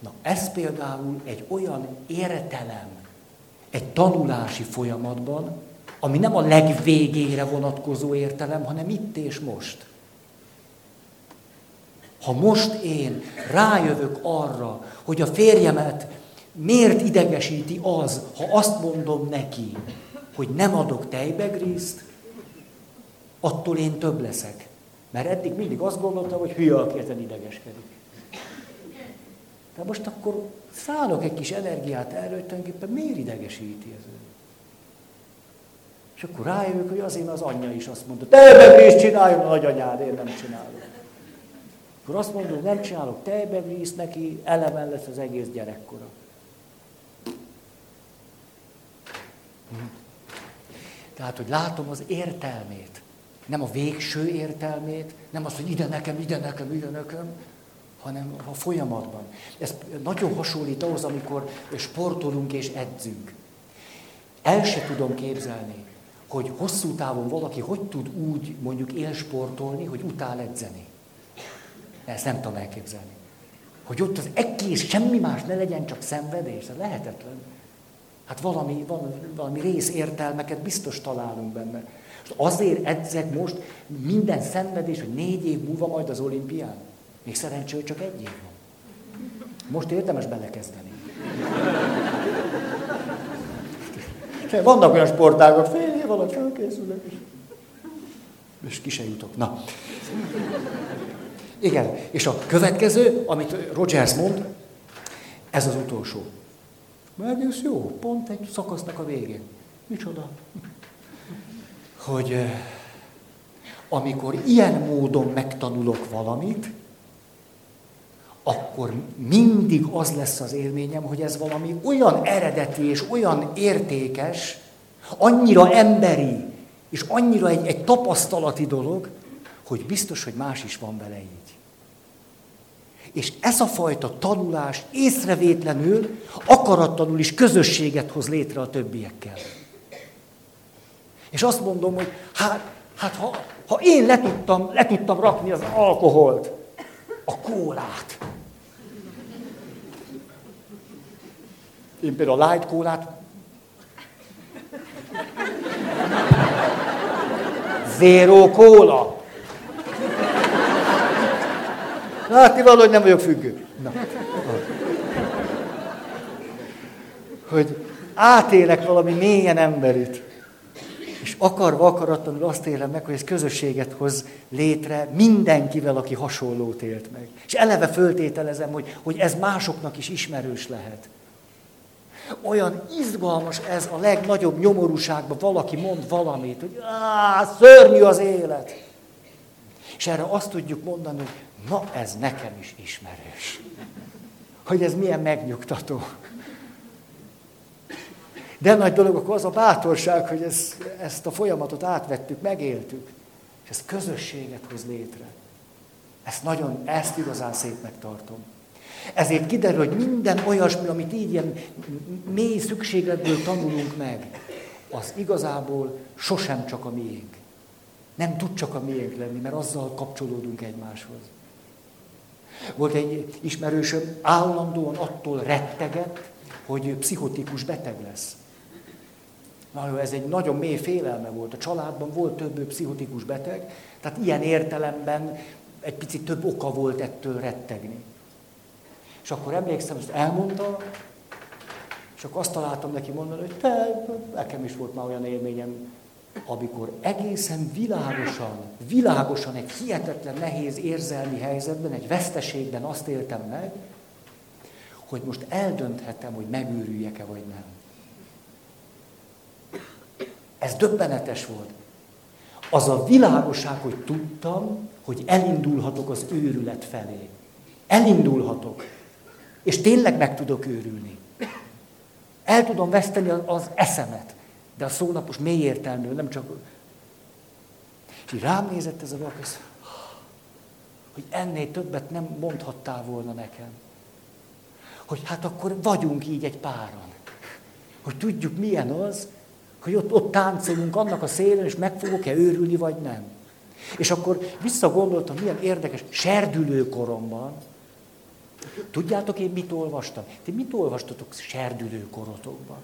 Na ez például egy olyan értelem, egy tanulási folyamatban, ami nem a legvégére vonatkozó értelem, hanem itt és most. Ha most én rájövök arra, hogy a férjemet miért idegesíti az, ha azt mondom neki, hogy nem adok tejbegrízt, attól én több leszek. Mert eddig mindig azt gondoltam, hogy hülye, aki ezen idegeskedik. De most akkor szállok egy kis energiát erre, hogy tulajdonképpen miért idegesíti ez? És akkor rájövök, hogy azért az anyja is azt mondta, tejbegrízt csináljon a nagyanyád, én nem csinálok. Akkor azt mondom, hogy nem csinálok tejbegrízt, neki eleven lesz az egész gyerekkora. Tehát, hogy látom az értelmét. Nem a végső értelmét, nem az, hogy ide nekem, ide nekem, ide nekem, hanem a folyamatban. Ez nagyon hasonlít ahhoz, amikor sportolunk és edzünk. El se tudom képzelni, hogy hosszú távon valaki hogy tud úgy mondjuk élsportolni, hogy utál edzeni. Ezt nem tudom elképzelni. Hogy ott az egész, semmi más ne legyen, csak szenvedés. Ez lehetetlen. Hát valami, valami, valami részértelmeket biztos találunk benne. És azért edzek most minden szenvedés, hogy négy év múlva majd az olimpián. Még szerencsé, hogy csak egy év van. Most érdemes belekezdeni. Vannak olyan sportágok, fél év alatt felkészülök, és, és ki se jutok. Na. Igen, és a következő, amit Rogers mond, ez az utolsó. Egész jó, pont egy szakasznak a végén. Micsoda? Hogy eh, amikor ilyen módon megtanulok valamit, akkor mindig az lesz az élményem, hogy ez valami olyan eredeti és olyan értékes, annyira emberi, és annyira egy, egy tapasztalati dolog, hogy biztos, hogy más is van vele így. És ez a fajta tanulás észrevétlenül, akaratlanul is közösséget hoz létre a többiekkel. És azt mondom, hogy hát, hát ha, ha én le tudtam, le tudtam rakni az alkoholt, a kólát. Én például a light kólát Zero kóla. Látni valahogy nem vagyok függő. Na. Hogy átélek valami mélyen emberit. És akarva, akaratlanul azt élem meg, hogy ez közösséget hoz létre mindenkivel, aki hasonlót élt meg. És eleve föltételezem, hogy, hogy ez másoknak is ismerős lehet. Olyan izgalmas ez a legnagyobb nyomorúságban, valaki mond valamit, hogy áh, szörnyű az élet. És erre azt tudjuk mondani, hogy na ez nekem is ismerős. Hogy ez milyen megnyugtató. De nagy dolog akkor az a bátorság, hogy ez, ezt a folyamatot átvettük, megéltük, és ez közösséget hoz létre. Ezt nagyon, ezt igazán szépnek tartom. Ezért kiderül, hogy minden olyasmi, amit így ilyen mély szükségletből tanulunk meg, az igazából sosem csak a miénk. Nem tud csak a miénk lenni, mert azzal kapcsolódunk egymáshoz. Volt egy ismerősöm, állandóan attól rettegett, hogy pszichotikus beteg lesz. Na ez egy nagyon mély félelme volt. A családban volt több pszichotikus beteg, tehát ilyen értelemben egy picit több oka volt ettől rettegni. És akkor emlékszem, ezt elmondta, és akkor azt találtam neki mondani, hogy te, nekem is volt már olyan élményem, amikor egészen világosan, világosan egy hihetetlen nehéz érzelmi helyzetben, egy veszteségben azt éltem meg, hogy most eldönthetem, hogy megőrüljek-e vagy nem. Ez döbbenetes volt. Az a világosság, hogy tudtam, hogy elindulhatok az őrület felé. Elindulhatok. És tényleg meg tudok őrülni. El tudom veszteni az eszemet. De a szónak most mély értelmű, nem csak... És így rám nézett ez a valaki, hogy ennél többet nem mondhattál volna nekem. Hogy hát akkor vagyunk így egy páran. Hogy tudjuk milyen az, hogy ott, ott táncolunk annak a szélen, és meg fogok-e őrülni, vagy nem. És akkor visszagondoltam, milyen érdekes, serdülő koromban, Tudjátok, én mit olvastam? Ti mit olvastatok serdülő korotokban?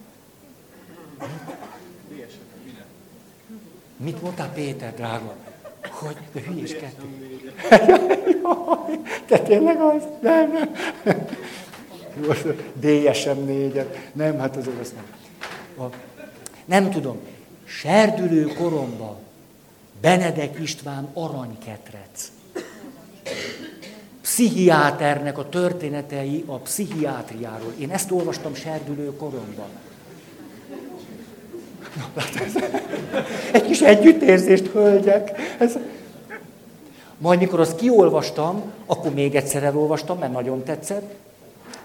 Mit mondtál Péter, drága? Hogy, de hülyéskedtél. te tényleg az? Nem, nem. DSM 4 Nem, hát azért azt nem. A, nem tudom. Serdülő koromban Benedek István aranyketrec. Pszichiáternek a történetei a pszichiátriáról. Én ezt olvastam serdülő koromban. Egy kis együttérzést, hölgyek. Ez... Majd mikor azt kiolvastam, akkor még egyszer elolvastam, mert nagyon tetszett.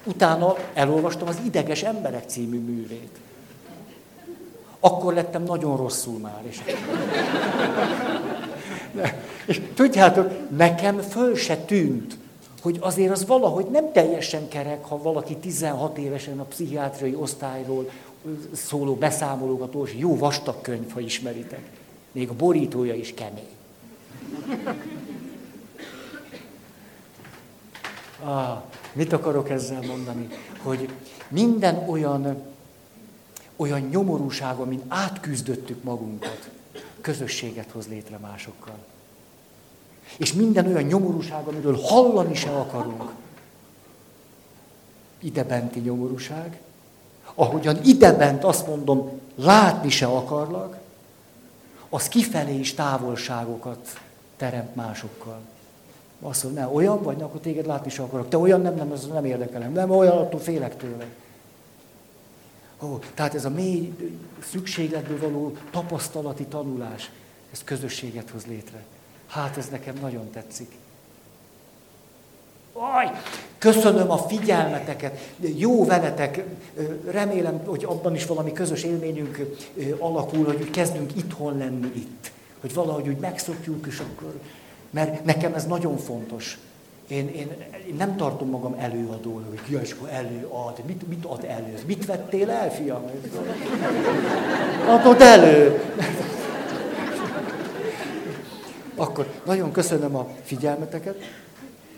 Utána elolvastam az Ideges Emberek című művét. Akkor lettem nagyon rosszul már. És, és tudjátok, nekem föl se tűnt, hogy azért az valahogy nem teljesen kerek, ha valaki 16 évesen a pszichiátriai osztályról szóló beszámolókat olvas, jó vastag könyv, ha ismeritek. Még a borítója is kemény. Ah, mit akarok ezzel mondani? Hogy minden olyan, olyan nyomorúság, amin átküzdöttük magunkat, közösséget hoz létre másokkal. És minden olyan nyomorúság, amiről hallani se akarunk. Ide benti nyomorúság, ahogyan idebent azt mondom, látni se akarlak, az kifelé is távolságokat teremt másokkal. Azt mondja, ne, olyan vagy, akkor téged látni se akarok. Te olyan nem, nem, ez nem érdekelem. Nem, olyan, attól félek tőle. Ó, tehát ez a mély szükségletből való tapasztalati tanulás, ez közösséget hoz létre. Hát ez nekem nagyon tetszik. Aj, köszönöm a figyelmeteket, jó veletek, remélem, hogy abban is valami közös élményünk alakul, hogy kezdünk itthon lenni itt. Hogy valahogy úgy megszokjuk, és akkor, mert nekem ez nagyon fontos. Én, én, én nem tartom magam előadónak, hogy ki és előad. Mit, mit ad elő? Mit vettél el, fiam? Adod elő. Akkor nagyon köszönöm a figyelmeteket.